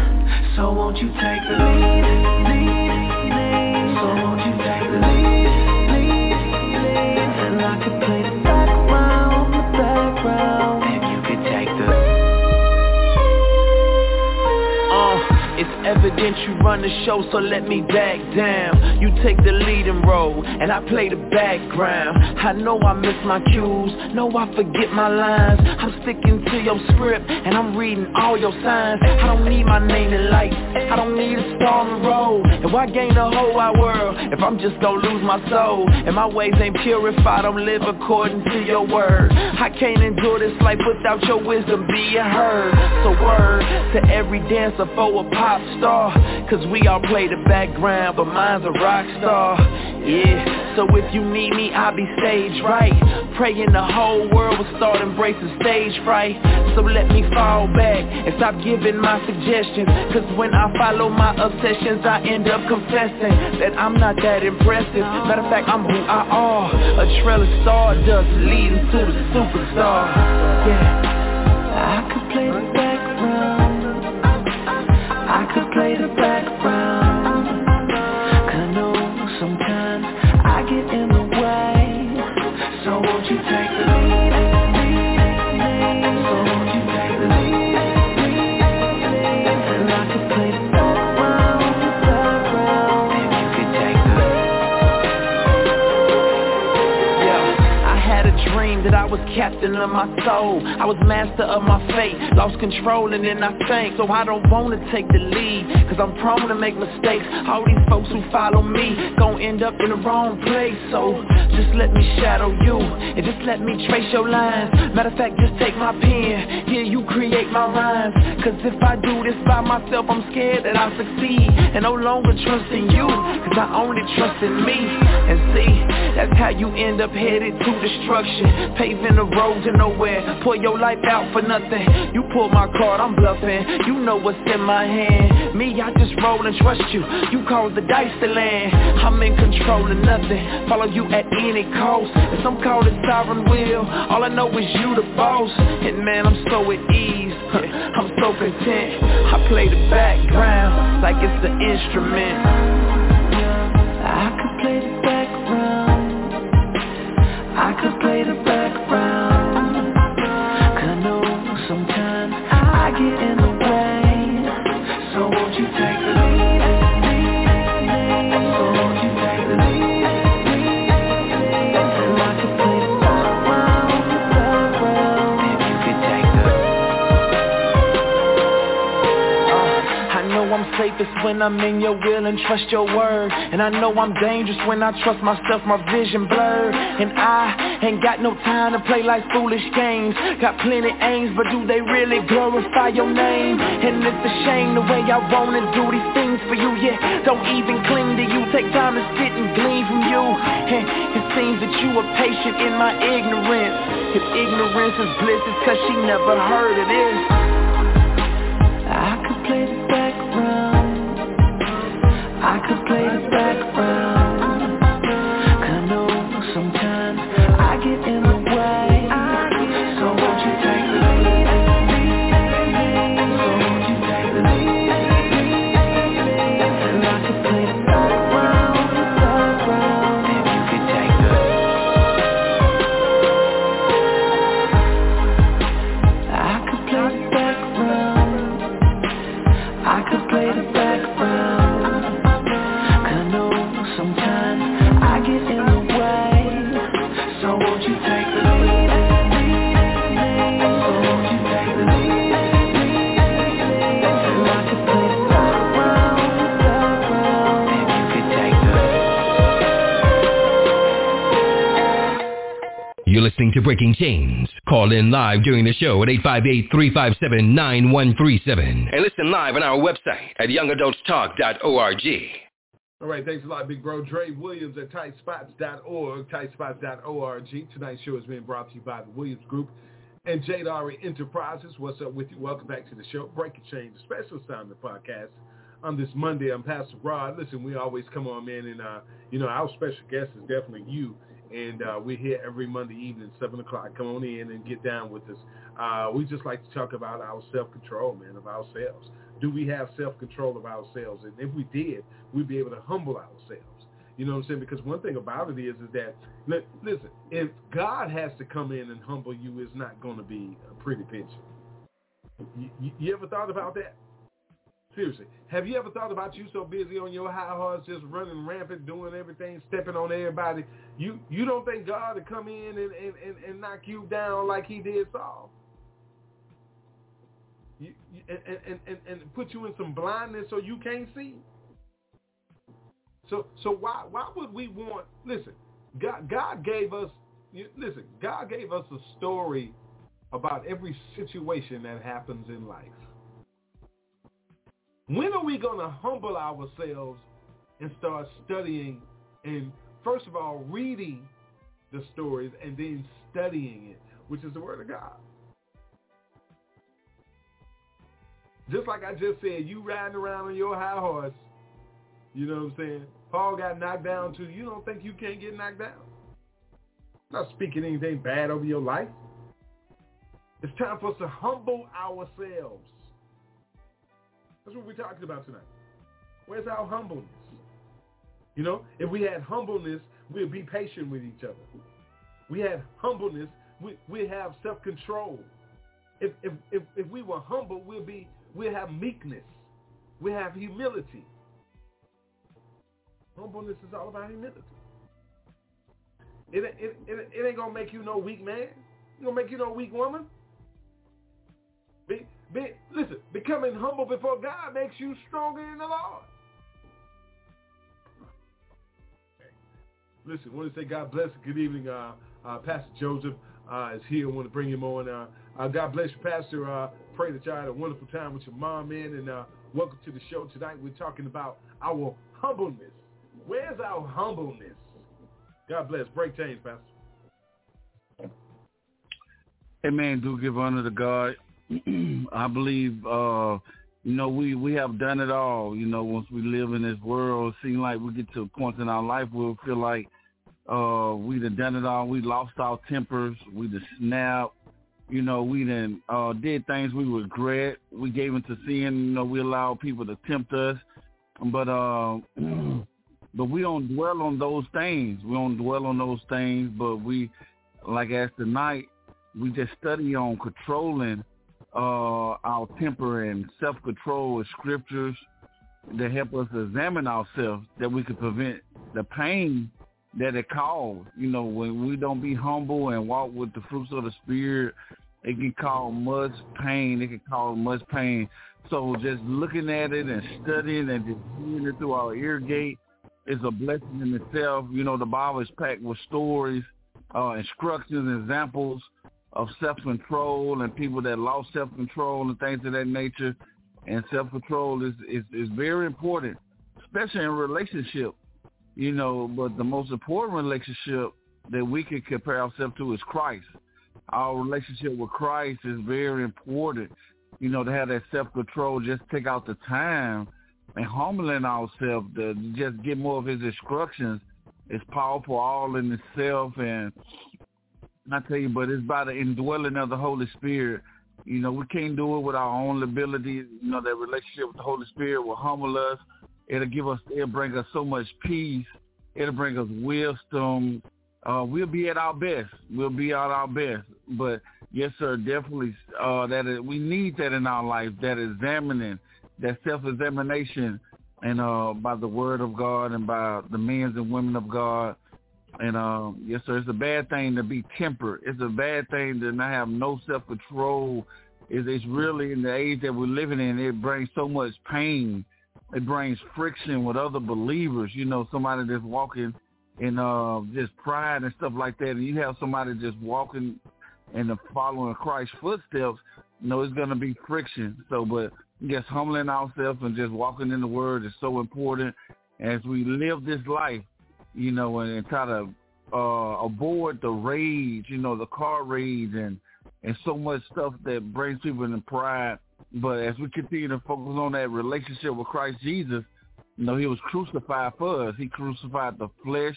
So won't you take the lead, lead, evident you run the show, so let me back down. You take the leading role, and I play the background. I know I miss my cues, know I forget my lines. I'm sticking to your script, and I'm reading all your signs. I don't need my name in lights, I don't need a star on the road. And why gain the whole wide world, if I'm just gonna lose my soul And my ways ain't purified, don't live according to your word. I can't endure this life without your wisdom being heard. So word to every dancer for a pop star Cause we all play the background but mine's a rock star. Yeah, so if you need me I'll be stage right. Praying the whole world will start embracing stage fright. So let me fall back and stop giving my suggestions. Cause when I follow my obsessions I end up confessing That I'm not that impressive. Matter of fact I'm who I are. A trail of stardust leading to the superstar. Yeah I could play the I could play the background. Sometimes I get in the way. So won't you take that I was captain of my soul. I was master of my fate, lost control and then I sank. So I don't wanna take the lead, cause I'm prone to make mistakes. All these folks who follow me, gon' end up in the wrong place. So just let me shadow you, and just let me trace your lines. Matter of fact, just take my pen, here you create my rhymes. Cause if I do this by myself, I'm scared that I'll succeed And no longer trust in you, cause I only trust in me. And see, that's how you end up headed to destruction Paving the road to nowhere. Pour your life out for nothing. You pull my card, I'm bluffing. You know what's in my hand. Me, I just roll and trust you. You cause the dice to land. I'm in control of nothing. Follow you at any cost. And some call it sovereign will All I know is you the boss. And man, I'm so at ease. I'm so content. I play the background Like it's an instrument. I could play the background get in know I'm safest when I'm in your will and trust your word. And I know I'm dangerous when I trust myself, my vision blurred. And I ain't got no time to play like foolish games. Got plenty aims, but do they really glorify your name? And it's a shame the way I wanna do these things for you, yeah Don't even cling to you, take time to sit and glean from you. And it seems that you are patient in my ignorance. If ignorance is bliss, it's cause she never heard of this the Breaking Chains. Call in live during the show at 858-357-9137. And listen live on our website at youngadultstalk.org. All right, thanks a lot, Big Bro. Dre Williams at tightspots.org, tightspots.org. Tonight's show is being brought to you by the Williams Group and Jadari Enterprises. What's up with you? Welcome back to the show, Breaking Chains, special sound of the podcast. On this Monday, I'm Pastor Rod. Listen, we always come on, man, and, uh, you know, our special guest is definitely you. And uh, we're here every Monday evening, 7 o'clock. Come on in and get down with us. Uh, we just like to talk about our self-control, man, of ourselves. Do we have self-control of ourselves? And if we did, we'd be able to humble ourselves. You know what I'm saying? Because one thing about it is, is that, listen, if God has to come in and humble you, it's not going to be a pretty picture. You, you ever thought about that? Seriously, have you ever thought about you so busy on your high horse, just running rampant, doing everything, stepping on everybody? You you don't think God to come in and, and, and, and knock you down like he did Saul? You, and, and, and, and put you in some blindness so you can't see? So so why why would we want? Listen, God God gave us. Listen, God gave us a story about every situation that happens in life. When are we going to humble ourselves and start studying and first of all reading the stories and then studying it, which is the Word of God? Just like I just said, you riding around on your high horse, you know what I'm saying? Paul got knocked down too. You don't think you can't get knocked down? I'm not speaking anything bad over your life. It's time for us to humble ourselves. That's what we're talking about tonight. Where's our humbleness? You know, if we had humbleness, we'd be patient with each other. We had humbleness, we we have self-control. If if if, if we were humble, we'll be we'll have meekness. We have humility. Humbleness is all about humility. It, it, it, it ain't to make you no weak man. It to make you no weak woman. Be, be, listen, becoming humble before God makes you stronger in the Lord. Listen, I want to say God bless. Good evening. Uh, uh, Pastor Joseph uh, is here. I want to bring him on. Uh, uh, God bless you, Pastor. Uh, pray that y'all had a wonderful time with your mom, man. And welcome to the show tonight. We're talking about our humbleness. Where's our humbleness? God bless. Break chains, Pastor. Amen. Do give honor to God. I believe, uh, you know, we, we have done it all. You know, once we live in this world, it seems like we get to a point in our life where we feel like uh, we done done it all. We lost our tempers. We just snapped. You know, we then uh, did things we regret. We gave into sin. You know, we allowed people to tempt us. But uh, But we don't dwell on those things. We don't dwell on those things, but we, like as tonight, we just study on controlling uh, our temper and self-control with scriptures that help us examine ourselves that we can prevent the pain that it caused. You know, when we don't be humble and walk with the fruits of the spirit, it can cause much pain. It can cause much pain. So just looking at it and studying and just hearing it through our ear gate is a blessing in itself. You know, the Bible is packed with stories, uh, instructions, examples of self-control and people that lost self-control and things of that nature. And self-control is, is, is very important, especially in relationship. You know, but the most important relationship that we can compare ourselves to is Christ. Our relationship with Christ is very important. You know, to have that self-control, just take out the time and humbling ourselves to just get more of his instructions is powerful all in itself and I tell you, but it's by the indwelling of the Holy Spirit. You know, we can't do it with our own abilities. You know, that relationship with the Holy Spirit will humble us. It'll give us, it'll bring us so much peace. It'll bring us wisdom. Uh, we'll be at our best. We'll be at our best. But yes, sir, definitely, uh, that is, we need that in our life, that examining, that self-examination and uh, by the word of God and by the men and women of God. And uh, yes, sir, it's a bad thing to be tempered. It's a bad thing to not have no self-control. It's, it's really in the age that we're living in, it brings so much pain. It brings friction with other believers. You know, somebody that's walking in uh, just pride and stuff like that, and you have somebody just walking and following Christ's footsteps. You know, it's going to be friction. So, but just humbling ourselves and just walking in the word is so important as we live this life, you know, and, and try to uh, avoid the rage, you know, the car rage and, and so much stuff that brings people into pride. But as we continue to focus on that relationship with Christ Jesus, you know, he was crucified for us. He crucified the flesh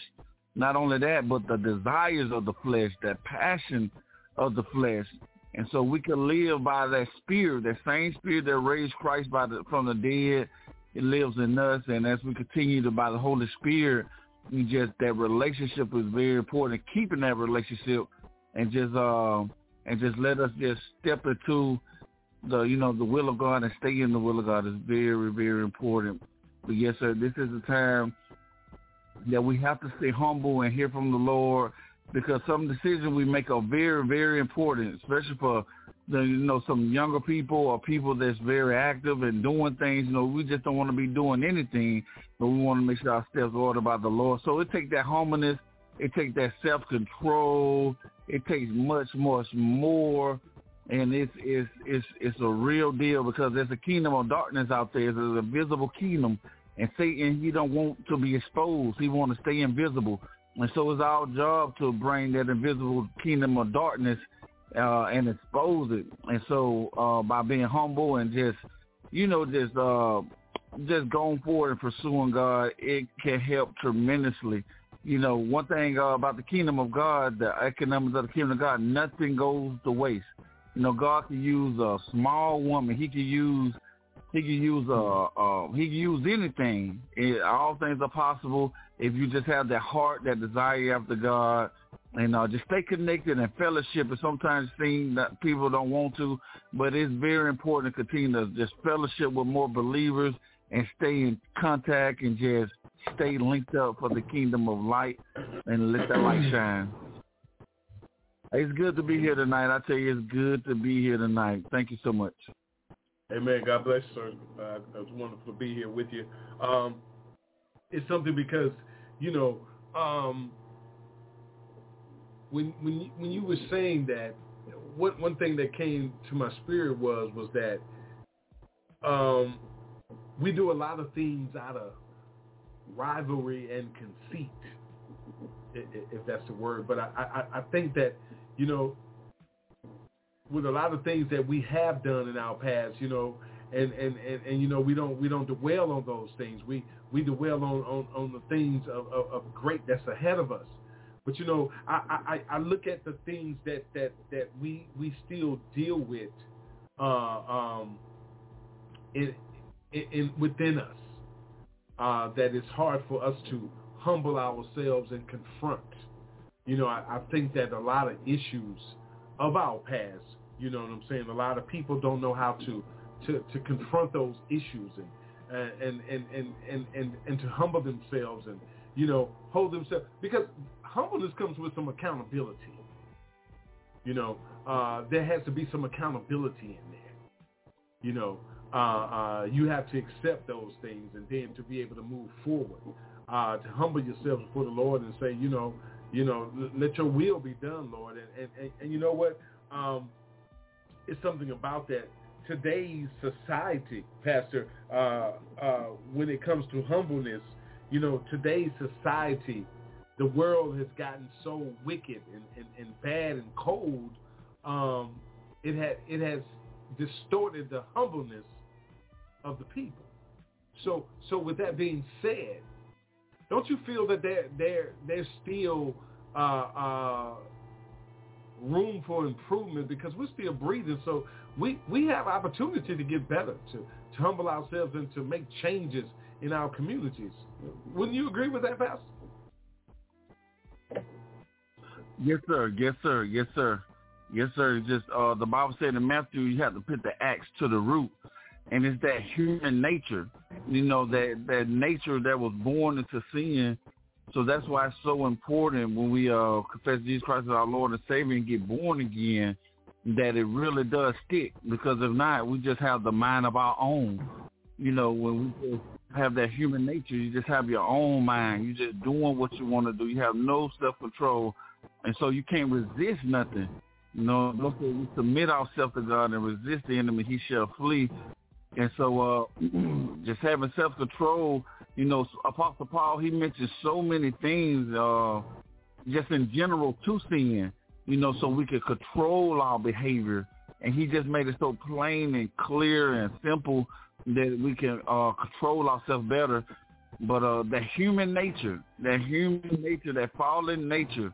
Not only that, but the desires of the flesh, that passion of the flesh. And so we can live by that spirit, that same spirit that raised Christ by the, from the dead. It lives in us. And as we continue to, by the Holy Spirit, we just, that relationship is very important. Keeping that relationship and just, uh, and just let us just step into the, you know, the will of God and stay in the will of God is very, very important. But yes, sir, this is the time that we have to stay humble and hear from the Lord because some decisions we make are very, very important, especially for the you know some younger people or people that's very active and doing things. You know, we just don't want to be doing anything, but we want to make sure our steps are ordered by the Lord. So it takes that humbleness, it takes that self control, it takes much, much more. And it's it's it's it's a real deal because there's a kingdom of darkness out there. There's a visible kingdom, and Satan he don't want to be exposed. He want to stay invisible. And so it's our job to bring that invisible kingdom of darkness uh, and expose it. And so uh, by being humble and just, you know, just uh, just going forward and pursuing God, it can help tremendously. You know, one thing uh, about the kingdom of God, the economics of the kingdom of God, nothing goes to waste. You know, God can use a small woman. He can use he can use uh, uh he can use anything. It, all things are possible if you just have that heart, that desire after God, and uh, just stay connected and fellowship. It sometimes seems that people don't want to, but it's very important to continue to just fellowship with more believers and stay in contact and just stay linked up for the kingdom of light and let that light shine. It's good to be here tonight. I tell you, it's good to be here tonight. Thank you so much. Amen. God bless you, sir. Uh, it's wonderful to be here with you. Um, it's something because you know, um, when when when you were saying that, one one thing that came to my spirit was was that um, we do a lot of things out of rivalry and conceit, if that's the word. But I, I, I think that you know, with a lot of things that we have done in our past, you know, and, and, and, and you know we don't we don't dwell on those things. We we dwell on, on, on the things of, of, of great that's ahead of us. But you know, I, I, I look at the things that, that, that we we still deal with uh, um, in, in, within us. Uh, that it's hard for us to humble ourselves and confront. You know, I, I think that a lot of issues of our past, you know what I'm saying, a lot of people don't know how to to, to confront those issues and and, and, and, and, and, and to humble themselves and, you know, hold themselves. Because humbleness comes with some accountability. You know, uh, there has to be some accountability in there. You know, uh, uh, you have to accept those things and then to be able to move forward. Uh, to humble yourself before the Lord and say, you know, you know, let your will be done, Lord. And and, and, and you know what? Um, it's something about that today's society, Pastor, uh, uh, when it comes to humbleness, you know, today's society, the world has gotten so wicked and, and, and bad and cold. Um, it has it has distorted the humbleness of the people. So so with that being said, don't you feel that there there there's still uh, uh, room for improvement because we're still breathing. So we, we have opportunity to get better, to, to humble ourselves and to make changes in our communities. Wouldn't you agree with that, Pastor? Yes, sir. Yes, sir. Yes, sir. Yes, sir. Just uh, the Bible said in Matthew, you have to put the axe to the root, and it's that human nature, you know, that that nature that was born into sin. So that's why it's so important when we uh, confess Jesus Christ as our Lord and Savior and get born again that it really does stick because if not, we just have the mind of our own. You know, when we have that human nature, you just have your own mind. You're just doing what you want to do. You have no self-control. And so you can't resist nothing. You know, look, we submit ourselves to God and resist the enemy, he shall flee. And so uh, just having self-control, you know, Apostle Paul, he mentions so many things uh, just in general to sin you know, so we could control our behavior. And he just made it so plain and clear and simple that we can uh, control ourselves better. But uh, human nature, that human nature, that fallen nature,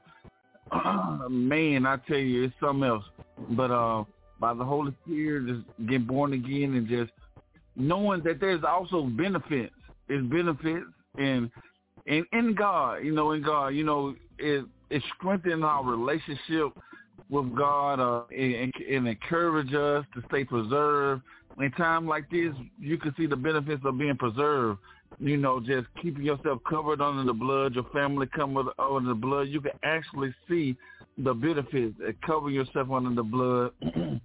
man, I tell you, it's something else. But uh, by the Holy Spirit, just get born again and just knowing that there's also benefits. There's benefits and and in God, you know, in God, you know, it it strengthens our relationship with God uh, and, and encourage us to stay preserved. In time like this, you can see the benefits of being preserved. You know, just keeping yourself covered under the blood, your family covered under the blood. You can actually see the benefits of covering yourself under the blood.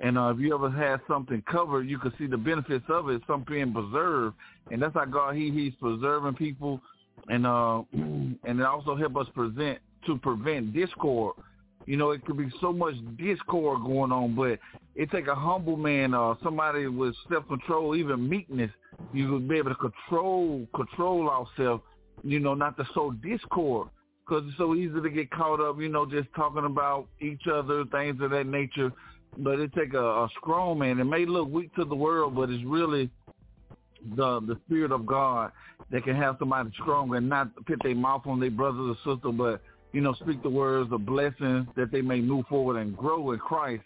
and uh, if you ever had something covered, you can see the benefits of it, something being preserved. And that's how God, he, he's preserving people. And uh, and it also help us present to prevent discord you know, it could be so much discord going on, but it take a humble man or uh, somebody with self-control, even meekness. You would be able to control control ourselves, you know, not to sow discord because it's so easy to get caught up, you know, just talking about each other, things of that nature. But it take a, a strong man. It may look weak to the world, but it's really the the spirit of God that can have somebody strong and not put their mouth on their brothers or sister, but you know, speak the words of blessings that they may move forward and grow in Christ.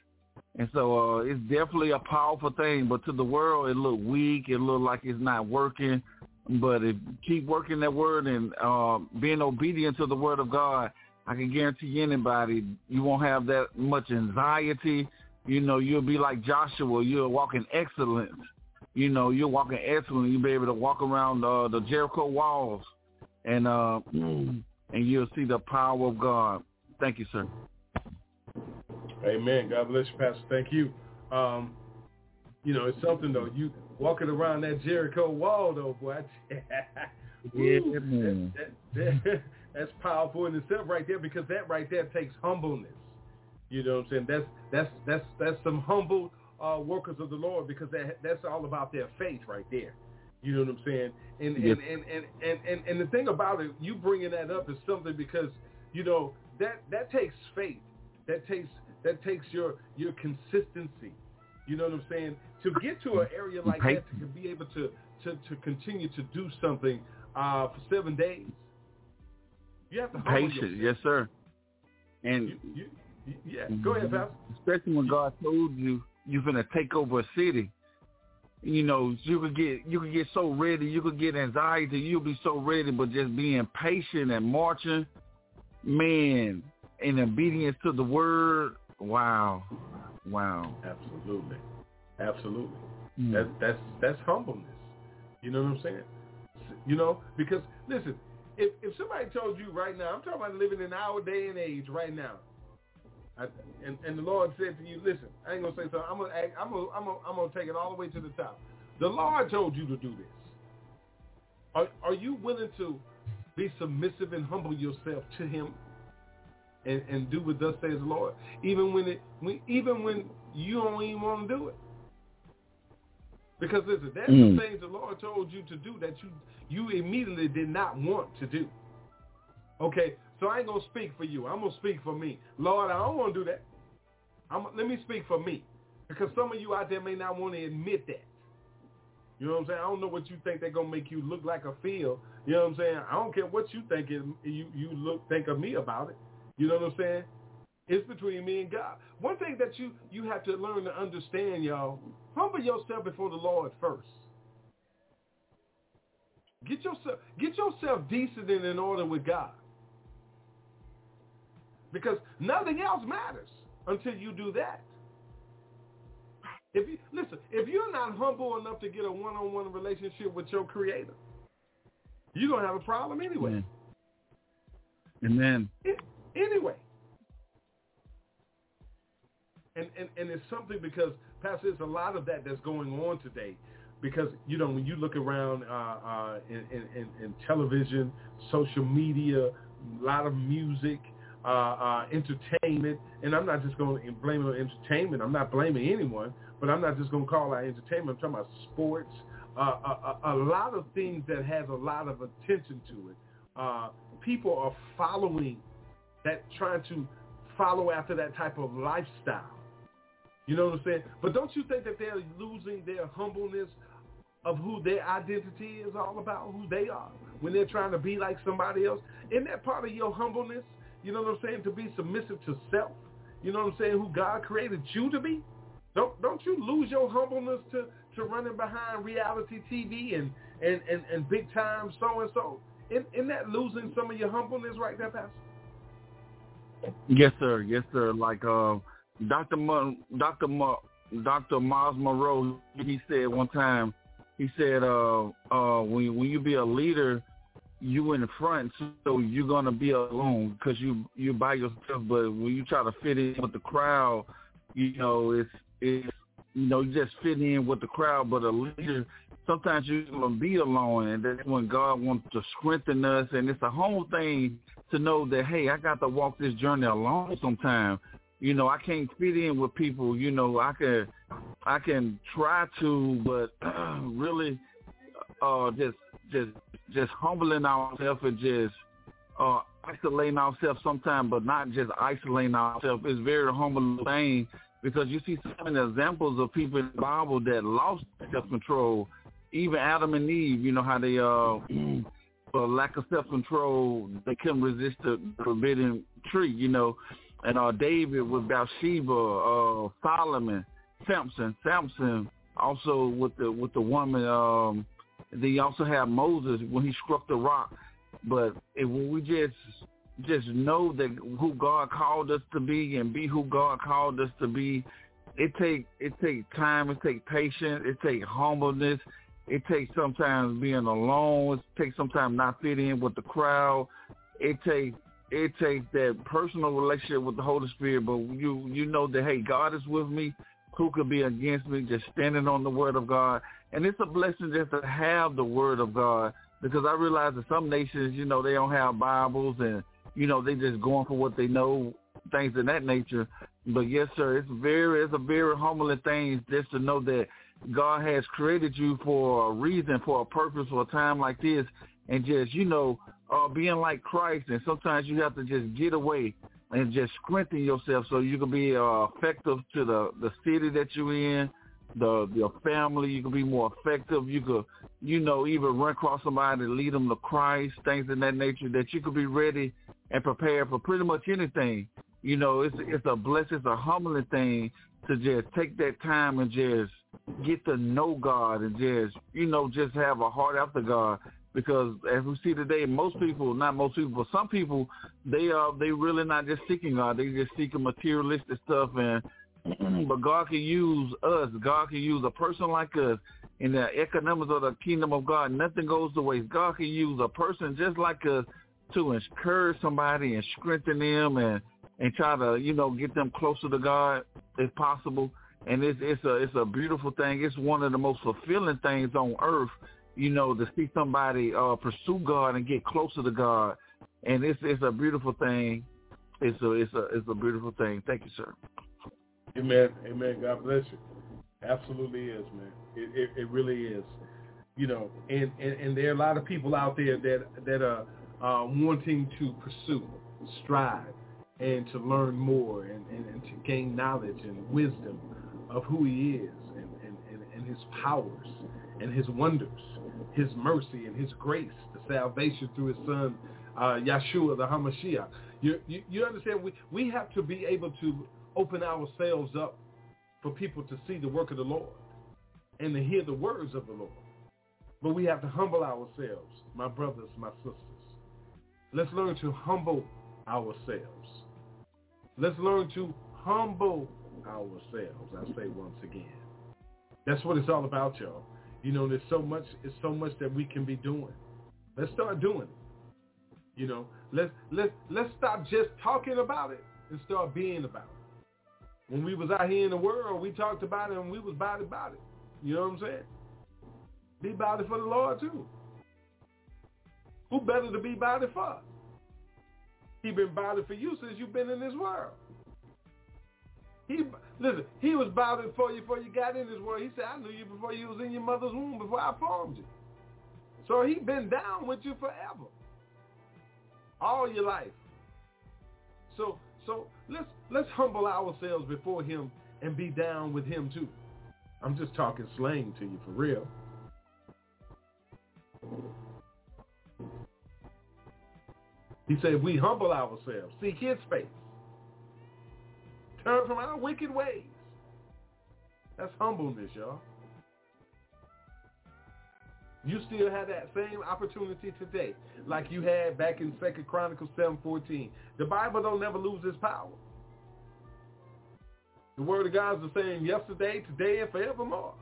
And so uh, it's definitely a powerful thing, but to the world it look weak. It look like it's not working. But if keep working that word and uh, being obedient to the word of God, I can guarantee anybody you won't have that much anxiety. You know, you'll be like Joshua. You'll walk in excellence. You know, you'll walk in excellence. You'll be able to walk around uh, the Jericho walls and uh, and you'll see the power of God. Thank you, sir. Amen. God bless you, Pastor. Thank you. Um, you know, it's something though. You walking around that Jericho wall, though, boy. yeah, man. That, that, that, that's powerful in itself, right there, because that right there takes humbleness. You know what I'm saying? That's that's that's that's some humble uh, workers of the Lord, because that that's all about their faith, right there. You know what I'm saying? And and, and, and, and, and, and the thing about it, you bringing that up is something because you know that that takes faith. That takes that takes your your consistency. You know what I'm saying? To get to an area like that, to be able to to, to continue to do something uh, for seven days, you have to patient. Yes, sir. And you, you, you, yeah, go ahead, Pastor. Especially when God told you you're gonna take over a city you know, you could get you could get so ready, you could get anxiety, you'll be so ready, but just being patient and marching, man, in obedience to the word, wow, wow, absolutely, absolutely. Mm. That that's that's humbleness. You know what I'm saying? You know, because listen, if if somebody told you right now, I'm talking about living in our day and age right now. I, and, and the Lord said to you, listen, I ain't gonna say something. I'm gonna, I'm gonna, I'm gonna, I'm gonna take it all the way to the top. The Lord told you to do this. Are, are you willing to be submissive and humble yourself to Him, and, and do what thus says the Lord, even when it, when, even when you don't even want to do it? Because listen, that's mm. the things the Lord told you to do that you you immediately did not want to do. Okay, so I ain't gonna speak for you. I'm gonna speak for me. Lord, I don't want to do that. I'm, let me speak for me, because some of you out there may not want to admit that. You know what I'm saying? I don't know what you think they're gonna make you look like or feel. You know what I'm saying? I don't care what you think it, you you look think of me about it. You know what I'm saying? It's between me and God. One thing that you you have to learn to understand, y'all, humble yourself before the Lord first. Get yourself get yourself decent and in order with God because nothing else matters until you do that. If you listen, if you're not humble enough to get a one-on-one relationship with your creator, you're gonna have a problem anyway. Amen. anyway. And, and and it's something because Pastor, there's a lot of that that's going on today. Because you know when you look around uh, uh, in, in, in television, social media, a lot of music, uh, uh, entertainment, and I'm not just going to blame it on entertainment. I'm not blaming anyone, but I'm not just going to call out entertainment. I'm talking about sports, uh, a, a, a, lot of things that has a lot of attention to it. Uh, people are following that, trying to follow after that type of lifestyle. You know what I'm saying? But don't you think that they're losing their humbleness of who their identity is all about, who they are, when they're trying to be like somebody else. Isn't that part of your humbleness? You know what I'm saying? To be submissive to self. You know what I'm saying? Who God created you to be. Don't don't you lose your humbleness to, to running behind reality TV and, and, and, and big time so and so. Isn't that losing some of your humbleness right there, Pastor? Yes, sir. Yes, sir. Like uh, Dr. Ma- Dr. Ma- Dr. Myles Munroe, he said one time, he said, uh, uh, when when you be a leader, you in the front, so you're gonna be alone because you you by yourself. But when you try to fit in with the crowd, you know it's it's you know you just fit in with the crowd. But a leader, sometimes you're gonna be alone, and that's when God wants to strengthen us. And it's a whole thing to know that hey, I got to walk this journey alone sometimes. You know, I can't fit in with people. You know, I can I can try to, but really, uh, just just just humbling ourselves and just uh, isolating ourselves sometimes, but not just isolating ourselves. It's very humbling thing because you see so many examples of people in the Bible that lost self-control. Even Adam and Eve, you know how they, uh, for lack of self-control, they couldn't resist the forbidden tree, you know. And uh, David with Bathsheba, uh, Solomon, Samson, Samson also with the with the woman. Um, then you also have Moses when he struck the rock. But if we just just know that who God called us to be and be who God called us to be, it take it take time, it take patience, it take humbleness, it takes sometimes being alone, it takes sometimes not fitting in with the crowd, it takes it takes that personal relationship with the Holy Spirit. But you you know that hey, God is with me. Who could be against me? Just standing on the Word of God, and it's a blessing just to have the Word of God because I realize that some nations, you know, they don't have Bibles and you know they just going for what they know, things of that nature. But yes, sir, it's very it's a very humbling thing just to know that God has created you for a reason, for a purpose, for a time like this, and just you know uh, being like Christ. And sometimes you have to just get away and just strengthen yourself so you can be uh, effective to the the city that you're in, the your family. You can be more effective. You could, you know, even run across somebody, lead them to Christ, things of that nature. That you could be ready and prepared for pretty much anything. You know, it's it's a blessing, it's a humbling thing to just take that time and just get to know God and just you know just have a heart after God because as we see today, most people, not most people, but some people, they are they really not just seeking God. They just seeking materialistic stuff, and but God can use us. God can use a person like us in the economics of the kingdom of God. Nothing goes to waste. God can use a person just like us to encourage somebody and strengthen them and and try to you know get them closer to God if possible. And it's it's a it's a beautiful thing. It's one of the most fulfilling things on earth you know, to see somebody uh, pursue God and get closer to God, and it's it's a beautiful thing. It's a it's a it's a beautiful thing. Thank you, sir. Amen. Amen. God bless you. Absolutely is, man. It it, it really is. You know, and, and and there are a lot of people out there that that are uh, wanting to pursue, strive, and to learn more and, and, and to gain knowledge and wisdom of who he is and, and, and, and his powers and his wonders his mercy and his grace, the salvation through his son, uh, Yeshua, the Hamashiach. You, you, you understand? We, we have to be able to open ourselves up for people to see the work of the Lord and to hear the words of the Lord. But we have to humble ourselves, my brothers, my sisters. Let's learn to humble ourselves. Let's learn to humble ourselves, I say once again. That's what it's all about, y'all. You know, there's so much, it's so much that we can be doing. Let's start doing it. You know, let's let's let's stop just talking about it and start being about it. When we was out here in the world, we talked about it and we was about it about it. You know what I'm saying? Be about it for the Lord too. Who better to be about it for? He been about it for you since you've been in this world. He listen. He was bothered before you before you got in this world. He said, "I knew you before you was in your mother's womb, before I formed you." So he been down with you forever, all your life. So so let's let's humble ourselves before him and be down with him too. I'm just talking slang to you for real. He said, we humble ourselves, seek his face from our wicked ways. That's humbleness, y'all. You still have that same opportunity today like you had back in Second Chronicles 7.14. The Bible don't never lose its power. The word of God is the same yesterday, today, and forevermore.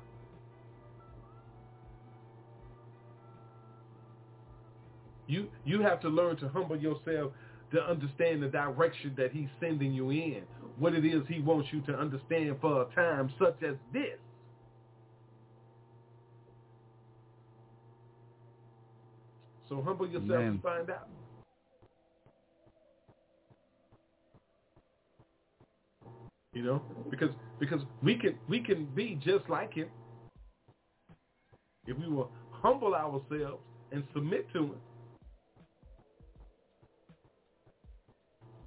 You you have to learn to humble yourself to understand the direction that he's sending you in. What it is he wants you to understand for a time such as this. So humble yourself Man. and find out. You know, because because we can we can be just like him if we will humble ourselves and submit to him.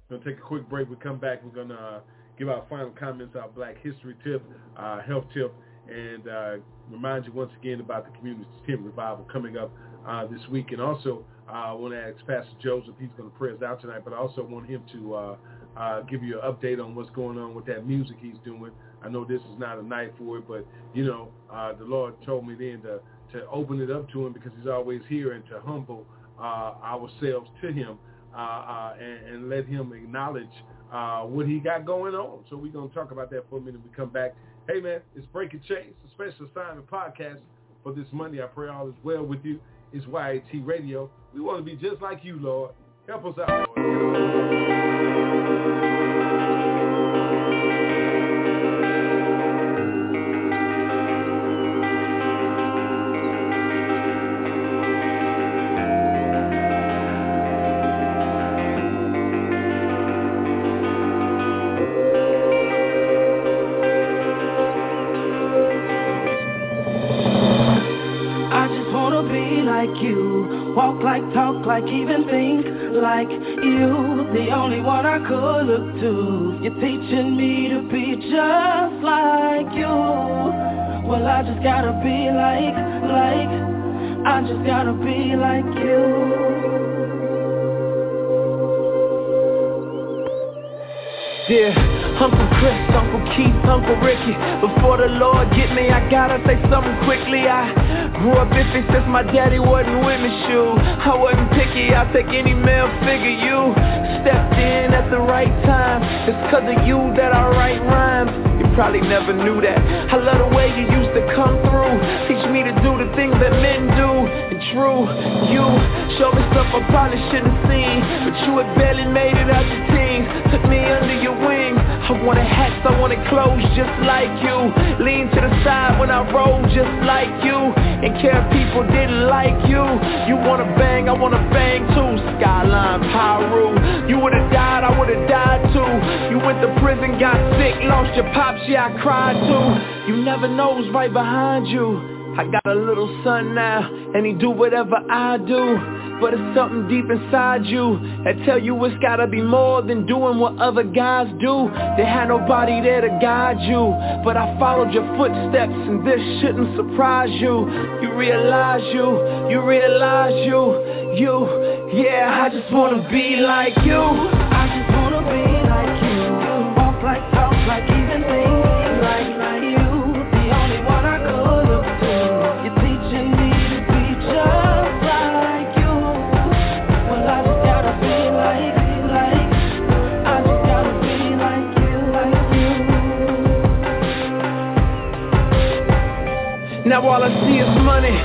We're gonna take a quick break. We come back. We're gonna uh, give our final comments, our Black History tip, uh, health tip, and uh, remind you once again about the Community Tent Revival coming up uh, this week. And also, uh, I want to ask Pastor Joseph. He's going to pray us out tonight, but I also want him to uh, uh, give you an update on what's going on with that music he's doing. I know this is not a night for it, but you know, the Lord told me then to to open it up to him because he's always here and to humble ourselves to him and, and let him acknowledge uh, what he got going on. So we're going to talk about that for a minute. We come back. Hey man, it's Breaking Chains, a special assignment podcast for this Monday. I pray all is well with you. It's YAT Radio. We want to be just like you, Lord. Help us out, Lord. Like, even think like you. The only one I could look to. You're teaching me to be just like you. Well, I just gotta be like, like, I just gotta be like you. Yeah, Uncle Chris, Uncle Keith, Uncle Ricky. Before the Lord get me, I gotta say something quickly. I grew up iffy since my daddy wasn't with me, shoe. I wasn't picky, I'll take any male figure. You stepped in at the right time. It's cause of you that I write rhymes. You probably never knew that. I love the way you used to come through. Teach me to do the things that men do. And true, you showed me stuff I probably shouldn't have seen. But you had barely made it out your teens. Took me under your wing. I wanted hats, I wanted clothes just like you. Lean to the side when I roll just like you. And care if people didn't like you. You wanna bang, I wanna bang too. Skyline, Piru. You would've died, I would've died too. You went to prison, got sick, lost your pops, yeah, I cried too. You never know who's right behind you. I got a little son now, and he do whatever I do. But it's something deep inside you that tell you it's gotta be more than doing what other guys do. They had nobody there to guide you, but I followed your footsteps, and this shouldn't surprise you. You realize you, you realize you, you, yeah. I just wanna be like you. I just wanna be like you. Walk like, talk like, even think like, like you. The only one I could look to. You're teaching me to be just like you. Well, I just gotta be like, like. I just gotta be like you, like Now all I see is money,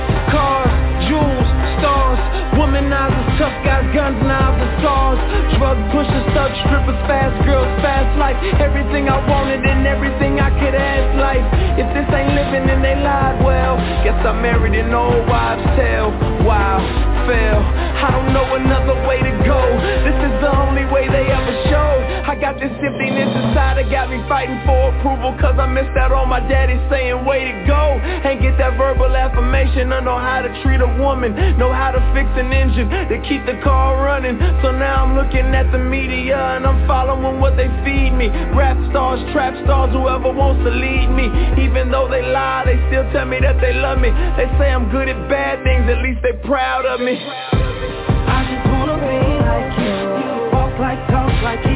guns, knives, and saws Drug pushers, thug strippers, fast girls, fast life. Everything I wanted and everything I could ask life. If this ain't living then they lied well. Guess I married an old wives' tale Wow, fail I don't know another way to go. This is the only way they ever showed I got this emptiness inside that got me fighting for approval Cause I missed out on my daddy saying way to go. Ain't get that verbal affirmation I know how to treat a woman Know how to fix an engine To keep the car running. So now I'm looking at the media And I'm following what they feed me. Rap stars, trap stars, whoever wants to lead me. Even though they lie, they still tell me that they love me. They say I'm good at bad things, at least they proud of me me. I just wanna be like you. Walk like, talk like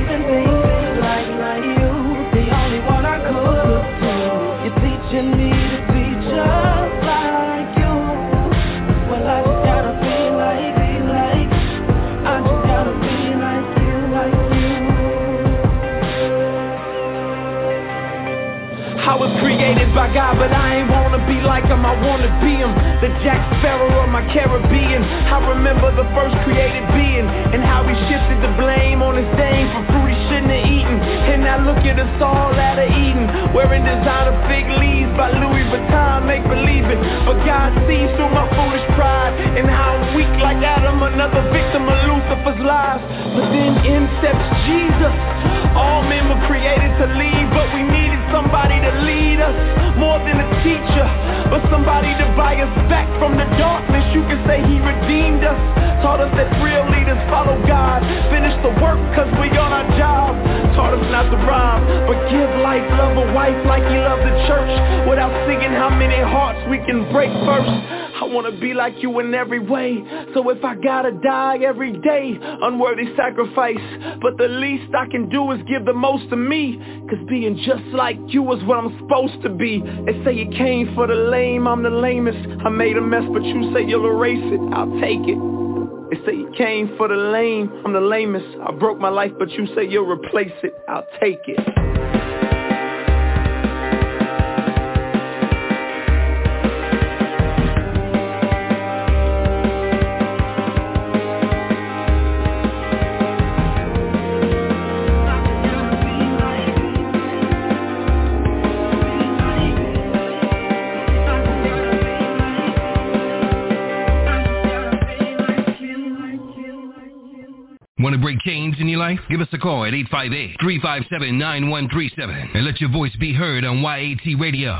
by God, but I ain't wanna be like him, I wanna be him. The Jack Sparrow of my Caribbean. I remember the first created being and how he shifted the blame on his dame for fruit he shouldn't have eaten. And now look at us all out of Eden, wearing designer fig leaves by Louis Vuitton, make believe it. But God sees through my foolish pride and how I'm weak like Adam, another victim of Lucifer's lies. But then in steps Jesus. All men were created to lead, but we needed somebody to lead us more than a teacher, but somebody to buy us back from the darkness. You can say he redeemed us, taught us that real leaders follow God, finish the work cause we on our job, taught us not to rob, but give life, love a wife like he loved the church, without singing how many hearts we can break first. I wanna be like you in every way, so if I gotta die every day, unworthy sacrifice, but the least I can do is give the most to me, cause being just like you is what I'm supposed to be. They say you came for the lame, I'm the lamest. I made a mess, but you say you'll erase it. I'll take it. They say you came for the lame, I'm the lamest. I broke my life, but you say you'll replace it. I'll take it. Want to break chains in your life? Give us a call at 858-357-9137 and let your voice be heard on YAT Radio.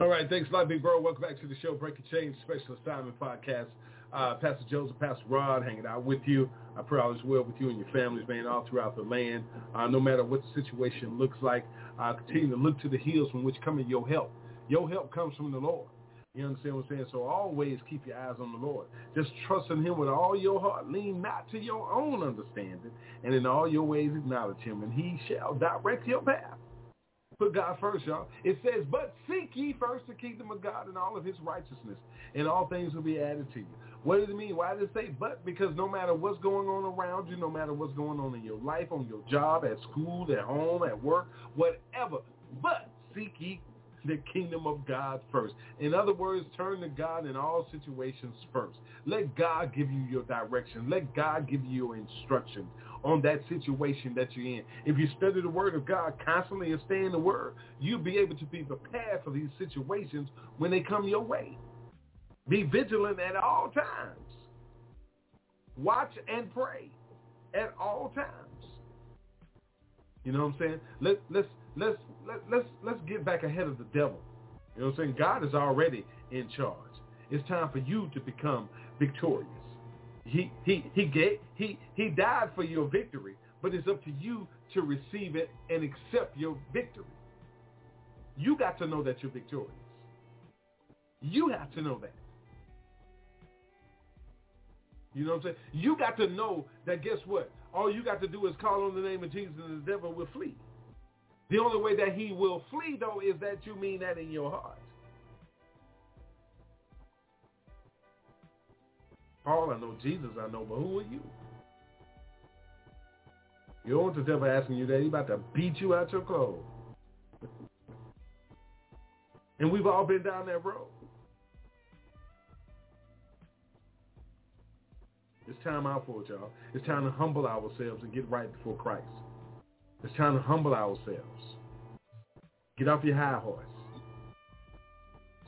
All right, thanks a lot, big bro. Welcome back to the show, Breaking Chains Special Assignment Podcast. Uh, Pastor Joseph, Pastor Rod, hanging out with you. I pray all is well with you and your families, man, all throughout the land. Uh, no matter what the situation looks like, uh, continue to look to the hills from which cometh your help. Your help comes from the Lord. You understand what I'm saying? So always keep your eyes on the Lord. Just trust in him with all your heart. Lean not to your own understanding. And in all your ways acknowledge him, and he shall direct your path. Put God first, y'all. It says, but seek ye first the kingdom of God and all of his righteousness, and all things will be added to you. What does it mean? Why does it say but? Because no matter what's going on around you, no matter what's going on in your life, on your job, at school, at home, at work, whatever, but seek ye the kingdom of God first. In other words, turn to God in all situations first. Let God give you your direction. Let God give you your instruction on that situation that you're in. If you study the word of God constantly and stay in the word, you'll be able to be prepared for these situations when they come your way. Be vigilant at all times. Watch and pray at all times. You know what I'm saying? Let, let's let's let, let's let's get back ahead of the devil. You know what I'm saying? God is already in charge. It's time for you to become victorious. He he he gave he he died for your victory, but it's up to you to receive it and accept your victory. You got to know that you're victorious. You have to know that. You know what I'm saying? You got to know that guess what? All you got to do is call on the name of Jesus and the devil will flee. The only way that he will flee, though, is that you mean that in your heart. Paul, I know Jesus, I know, but who are you? You don't want the devil asking you that. He's about to beat you out your clothes. and we've all been down that road. It's time out for it, y'all. It's time to humble ourselves and get right before Christ. It's time to humble ourselves. Get off your high horse.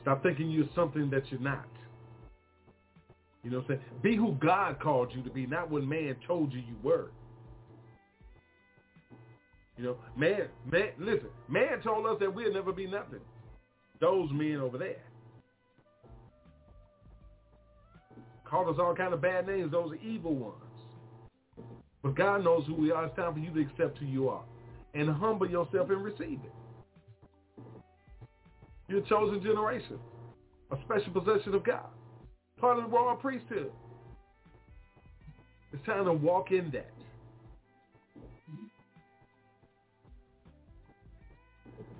Stop thinking you're something that you're not. You know what I'm saying? Be who God called you to be, not what man told you you were. You know, man, man, listen, man told us that we'll never be nothing. Those men over there. Called us all kind of bad names. Those evil ones. But God knows who we are. It's time for you to accept who you are and humble yourself and receive it. You're a chosen generation, a special possession of God, part of the royal priesthood. It's time to walk in that.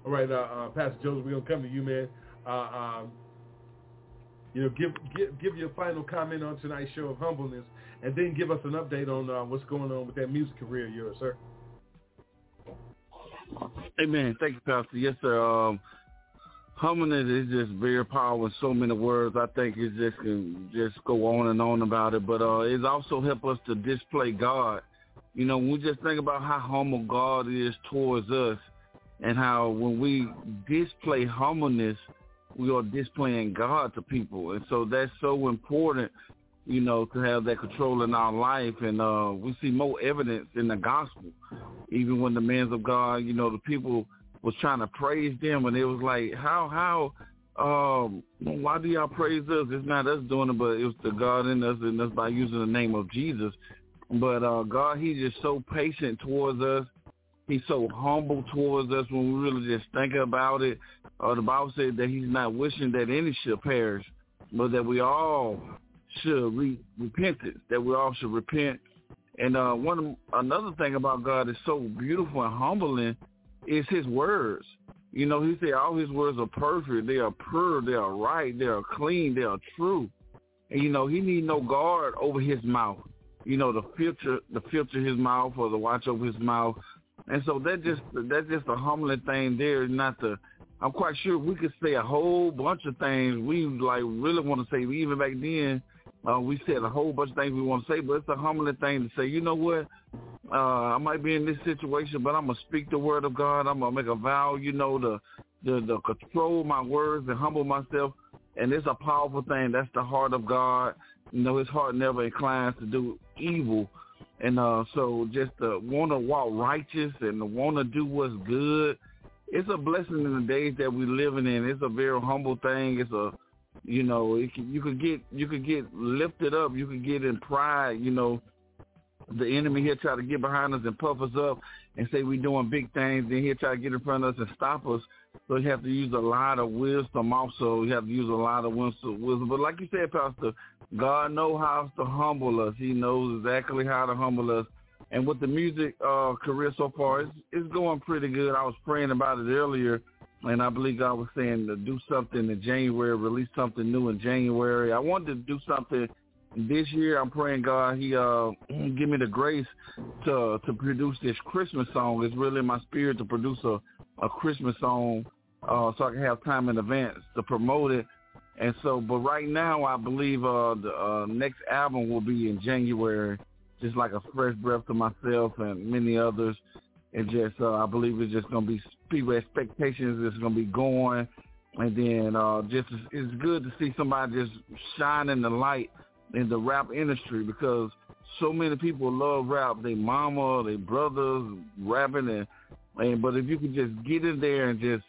All right, uh, uh, Pastor Joseph, we're gonna come to you, man. Uh, um, you know, give, give give your final comment on tonight's show of humbleness, and then give us an update on uh, what's going on with that music career of yours, sir. Hey, Amen. Thank you, Pastor. Yes, sir. Um, is just very powerful in so many words. I think it just can just go on and on about it. But uh, it also help us to display God. You know, we just think about how humble God is towards us, and how when we display humbleness, we are displaying God to people, and so that's so important. You know, to have that control in our life, and uh, we see more evidence in the gospel. Even when the men of God, you know, the people was trying to praise them, and it was like, how, how, um, why do y'all praise us? It's not us doing it, but it was the God in us, and that's by using the name of Jesus. But uh, God, He's just so patient towards us. He's so humble towards us when we really just think about it. Uh, the Bible said that He's not wishing that any should perish, but that we all should re- repentance, that we all should repent. And uh, one another thing about God is so beautiful and humbling is his words. You know, he said all his words are perfect. They are pure. They are right. They are clean. They are true. And, you know, he need no guard over his mouth. You know, the filter, the filter his mouth or the watch over his mouth. And so that just, that's just a humbling thing there. Not the, I'm quite sure we could say a whole bunch of things we like really want to say. Even back then, uh, we said a whole bunch of things we want to say, but it's a humbling thing to say, you know what? Uh, I might be in this situation, but I'm gonna speak the word of God. I'm gonna make a vow, you know, to to, to control my words and humble myself. And it's a powerful thing. That's the heart of God. You know, his heart never inclines to do evil. And uh, so just to want to walk righteous and to want to do what's good, it's a blessing in the days that we're living in. It's a very humble thing. It's a you know, it you could get you could get lifted up. You could get in pride. You know, the enemy here try to get behind us and puff us up and say we're doing big things. Then he'll try to get in front of us and stop us. So you have to use a lot of wisdom. Also, you have to use a lot of wisdom. But like you said, Pastor, God knows how to humble us. He knows exactly how to humble us. And with the music uh, career so far, it's, it's going pretty good. I was praying about it earlier and I believe God was saying to do something in January, release something new in January. I wanted to do something this year. I'm praying God He uh give me the grace to to produce this Christmas song. It's really my spirit to produce a a Christmas song uh so I can have time in advance to promote it. And so, but right now, I believe uh the uh, next album will be in January, just like a fresh breath to myself and many others. And just, uh, I believe it's just going to be people expectations is going to be going. And then uh, just it's good to see somebody just shining the light in the rap industry because so many people love rap. They mama, they brothers rapping, and and but if you could just get in there and just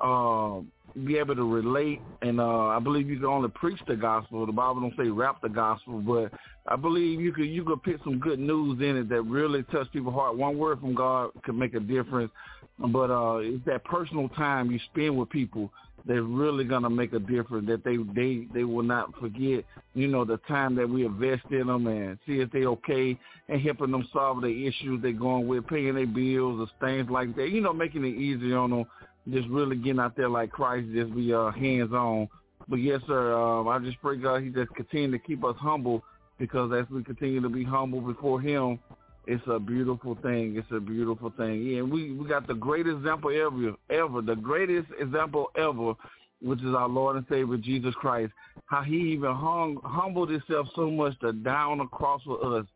um, be able to relate. And uh, I believe you can only preach the gospel. The Bible don't say rap the gospel, but I believe you could you could put some good news in it that really touch people's heart. One word from God could make a difference. But uh, it's that personal time you spend with people that's really gonna make a difference. That they they they will not forget. You know the time that we invest in them and see if they okay and helping them solve the issues they're going with, paying their bills or things like that. You know, making it easier on them just really getting out there like Christ, just be uh, hands on. But yes, sir, um, I just pray God He just continue to keep us humble because as we continue to be humble before Him, it's a beautiful thing. It's a beautiful thing. Yeah, and we we got the greatest example ever, ever, the greatest example ever, which is our Lord and Savior Jesus Christ. How He even hung, humbled Himself so much to die on the cross for us.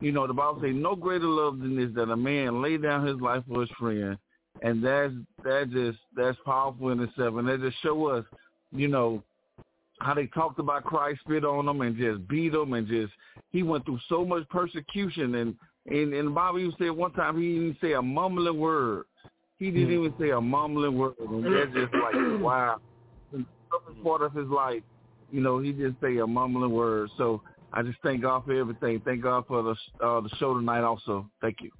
You know, the Bible says, "No greater love than this that a man lay down his life for his friend." And that's that just that's powerful in itself, and they just show us, you know, how they talked about Christ, spit on them, and just beat them, and just he went through so much persecution, and and and Bible even said one time he didn't say a mumbling word. He didn't mm-hmm. even say a mumbling word, and that's just like wow. In part of his life, you know, he didn't say a mumbling word. So I just thank God for everything. Thank God for the uh, the show tonight. Also, thank you.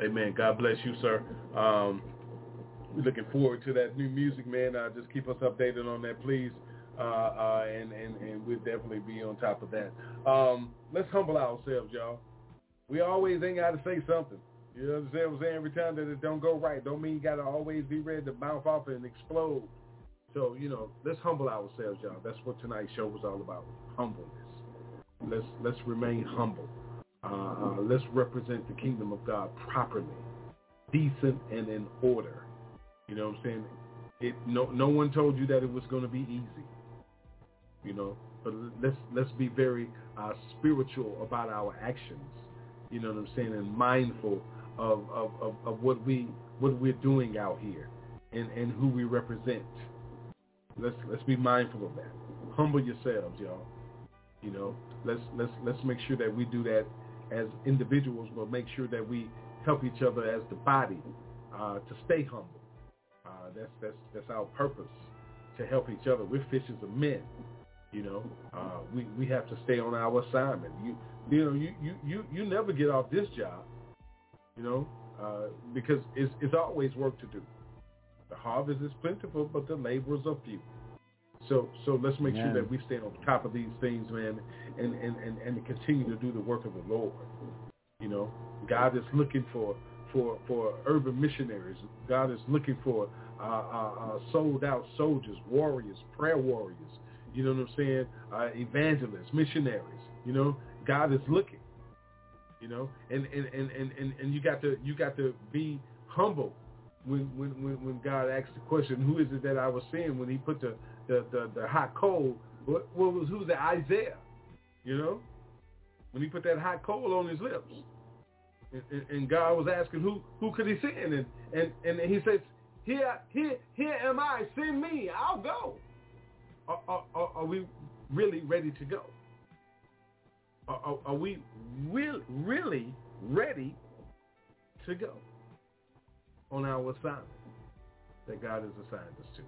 Amen. God bless you, sir. Um, we're looking forward to that new music, man. Uh, just keep us updated on that, please. Uh, uh, and, and, and we'll definitely be on top of that. Um, let's humble ourselves, y'all. We always ain't got to say something. You know what I'm saying? Every time that it don't go right, don't mean you got to always be ready to bounce off and explode. So, you know, let's humble ourselves, y'all. That's what tonight's show was all about, humbleness. Let's, let's remain humble. Uh, uh, let's represent the kingdom of God properly, decent and in order. You know what I'm saying? It no no one told you that it was going to be easy. You know, but let's let's be very uh, spiritual about our actions. You know what I'm saying, and mindful of, of, of, of what we what we're doing out here and, and who we represent. Let's let's be mindful of that. Humble yourselves, y'all. You know, let's let's let's make sure that we do that as individuals, but make sure that we help each other as the body uh, to stay humble. Uh, that's that's that's our purpose to help each other. We're fishers of men. You know, uh, we we have to stay on our assignment. You you know you you you, you never get off this job. You know, uh, because it's it's always work to do. The harvest is plentiful, but the laborers are few. So so let's make sure that we stay on top of these things, man, and, and, and, and continue to do the work of the Lord. You know, God is looking for for for urban missionaries. God is looking for uh, uh, uh, sold out soldiers, warriors, prayer warriors. You know what I'm saying? Uh, evangelists, missionaries. You know, God is looking. You know, and and, and, and, and, and you got to you got to be humble when when when, when God asks the question, who is it that I was seeing when He put the the, the, the hot coal? What, what was who's that Isaiah? You know, when He put that hot coal on his lips, and, and God was asking who who could He send, and and and He says, here here here am I, send me, I'll go. Are, are, are we really ready to go? Are, are, we real, really ready to go on our assignment that God has assigned us to?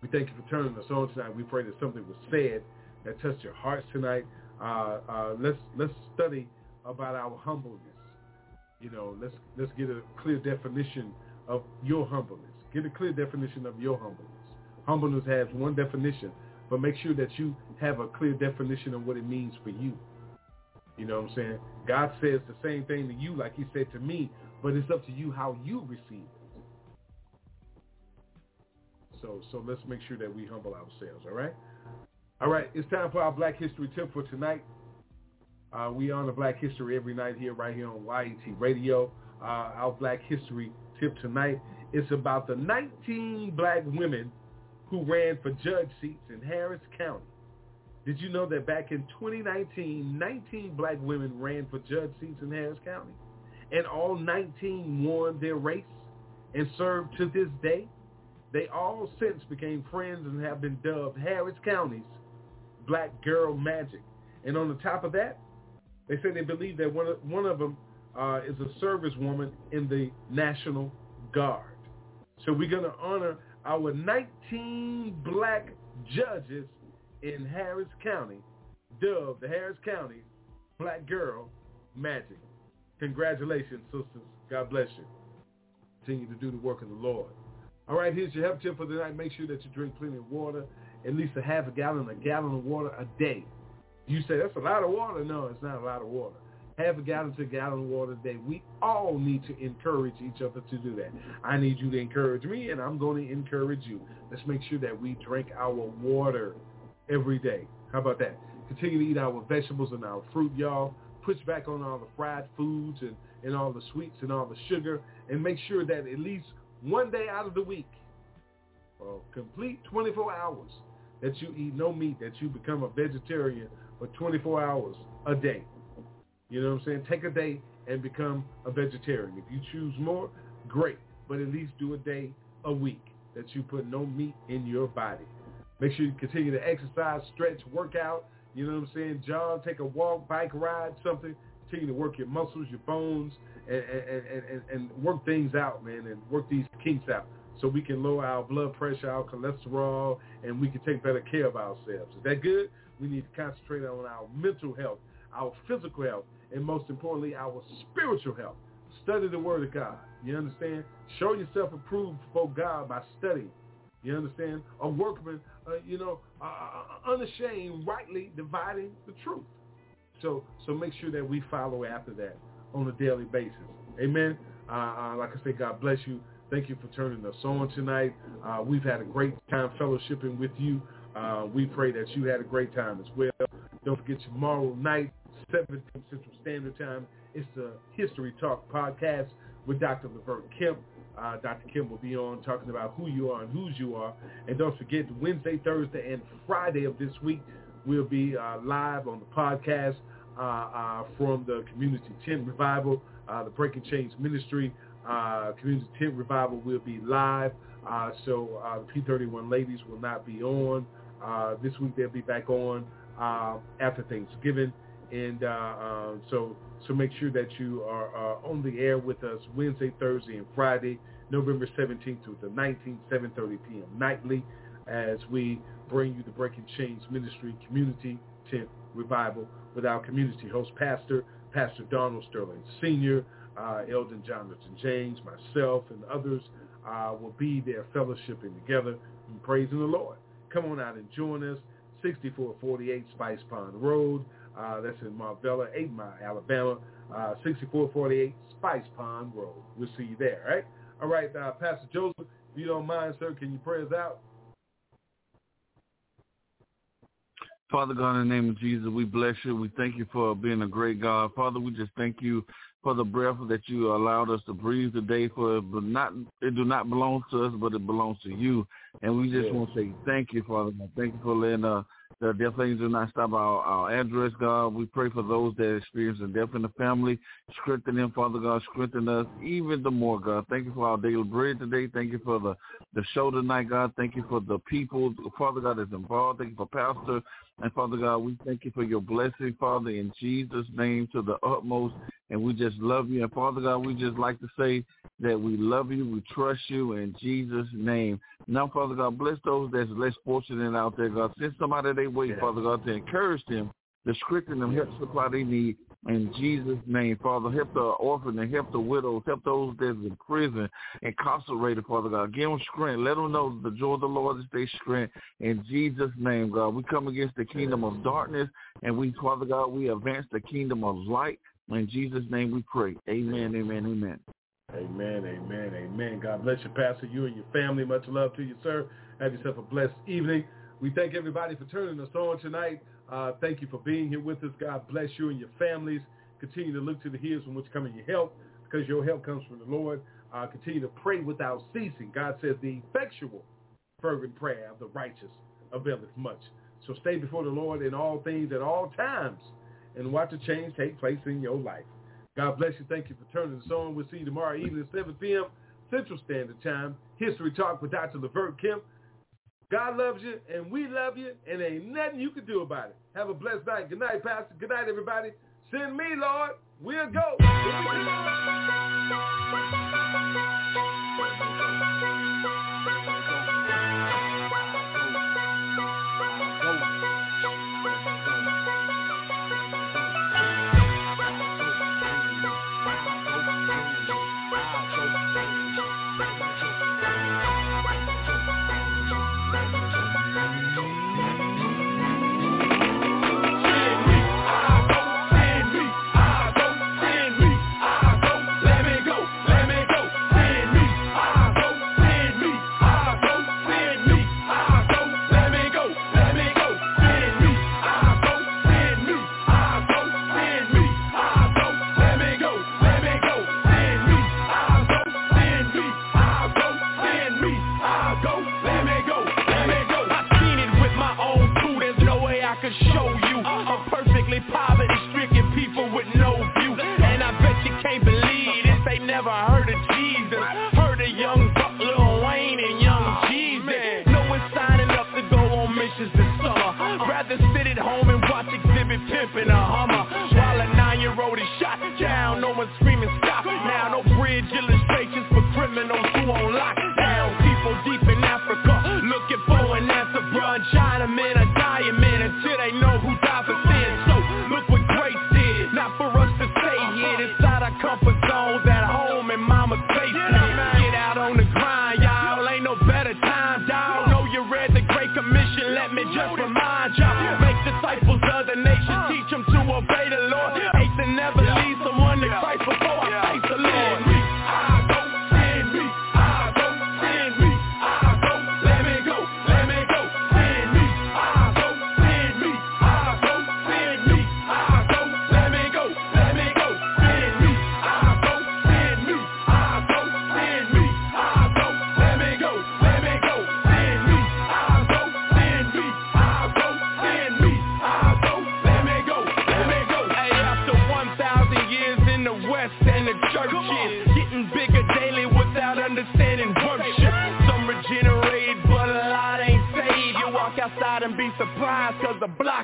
We thank you for turning us on tonight. We pray that something was said that touched your hearts tonight. Uh, uh, let's let's study about our humbleness. You know, let's let's get a clear definition of your humbleness. Get a clear definition of your humbleness. Humbleness has one definition, but make sure that you have a clear definition of what it means for you. You know what I'm saying? God says the same thing to you like he said to me, but it's up to you how you receive it. So so let's make sure that we humble ourselves, all right? All right, it's time for our Black History tip for tonight. Uh, we honor Black History every night here, right here on YAT Radio. Uh, our Black History tip tonight is about the 19 black women who ran for judge seats in Harris County. Did you know that back in 2019, 19 black women ran for judge seats in Harris County? And all 19 won their race and served to this day? They all since became friends and have been dubbed Harris County's Black Girl Magic. And on the top of that, they say they believe that one of, one of them uh, is a servicewoman in the National Guard. So we're going to honor our 19 black judges in Harris County, dubbed the Harris County Black Girl Magic. Congratulations, sisters. God bless you. Continue to do the work of the Lord. All right, here's your help tip for tonight. Make sure that you drink plenty of water, at least a half a gallon, a gallon of water a day. You say, that's a lot of water. No, it's not a lot of water. Half a gallon to a gallon of water a day. We all need to encourage each other to do that. I need you to encourage me, and I'm going to encourage you. Let's make sure that we drink our water every day. How about that? Continue to eat our vegetables and our fruit, y'all. Push back on all the fried foods and, and all the sweets and all the sugar. And make sure that at least one day out of the week, or complete 24 hours, that you eat no meat, that you become a vegetarian for 24 hours a day. You know what I'm saying? Take a day and become a vegetarian. If you choose more, great. But at least do a day a week that you put no meat in your body. Make sure you continue to exercise, stretch, work out. You know what I'm saying? Jog, take a walk, bike ride, something. Continue to work your muscles, your bones, and, and, and, and work things out, man, and work these kinks out so we can lower our blood pressure, our cholesterol, and we can take better care of ourselves. Is that good? We need to concentrate on our mental health, our physical health, and most importantly, our spiritual health. Study the Word of God. You understand? Show yourself approved before God by studying. You understand? A workman, uh, you know, uh, uh, unashamed, rightly dividing the truth. So, so make sure that we follow after that on a daily basis. Amen. Uh, uh, like I said, God bless you. Thank you for turning us on tonight. Uh, we've had a great time fellowshipping with you. we pray that you had a great time as well. Don't forget tomorrow night, 7 Central Standard Time. It's the History Talk podcast with Dr. Levert Kemp. Uh, Dr. Kim will be on talking about who you are and whose you are. And don't forget, Wednesday, Thursday, and Friday of this week, we'll be uh, live on the podcast uh, uh, from the Community Tent Revival, uh, the Breaking Chains Ministry. Uh, community Tent Revival will be live. Uh, so uh, the P31 ladies will not be on. this week they'll be back on after Thanksgiving. And um, so so make sure that you are uh, on the air with us Wednesday, Thursday, and Friday, November 17th through the 19th, 7.30 p.m. nightly as we bring you the Breaking Chains Ministry Community Tent Revival with our community host pastor, Pastor Donald Sterling Sr., uh, Elder Jonathan James, myself, and others uh, will be there fellowshipping together and praising the Lord. Come on out and join us, 6448 Spice Pond Road, uh, that's in Marvella, 8 Mile, Alabama, uh, 6448 Spice Pond Road. We'll see you there, right? All right, uh, Pastor Joseph, if you don't mind, sir, can you pray us out? Father God, in the name of Jesus, we bless you. We thank you for being a great God. Father, we just thank you for the breath that you allowed us to breathe today. For it, but not it do not belong to us, but it belongs to you. And we just yes. want to say thank you, Father God. Thank you for letting uh, the death things do not stop our, our address, God. We pray for those that experience the death in the family. Strengthen them, Father God. Strengthen us even the more, God. Thank you for our daily bread today. Thank you for the, the show tonight, God. Thank you for the people, Father God, that's involved. Thank you for Pastor. And Father God, we thank you for your blessing, Father, in Jesus' name to the utmost. And we just love you. And Father God, we just like to say that we love you, we trust you in Jesus' name. Now, Father God, bless those that's less fortunate out there, God. Send somebody they way. Father God, to encourage them, to strengthen them, help supply they need. In Jesus' name, Father, help the orphan and help the widows, help those that's in prison, incarcerated, Father God. Give them strength. Let them know the joy of the Lord is their strength. In Jesus' name, God, we come against the kingdom of darkness, and we, Father God, we advance the kingdom of light. In Jesus' name we pray. Amen, amen, amen. Amen, amen, amen. God bless you, Pastor. You and your family. Much love to you, sir. Have yourself a blessed evening. We thank everybody for turning us on tonight. Uh, thank you for being here with us. God bless you and your families. Continue to look to the hills from which coming your help because your help comes from the Lord. Uh, continue to pray without ceasing. God says the effectual, fervent prayer of the righteous availeth much. So stay before the Lord in all things at all times and watch a change take place in your life. God bless you. Thank you for turning us on. We'll see you tomorrow evening at 7 p.m. Central Standard Time. History Talk with Dr. Levert Kemp. God loves you, and we love you, and ain't nothing you can do about it. Have a blessed night. Good night, Pastor. Good night, everybody. Send me, Lord. We'll go.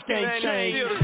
gang, gang.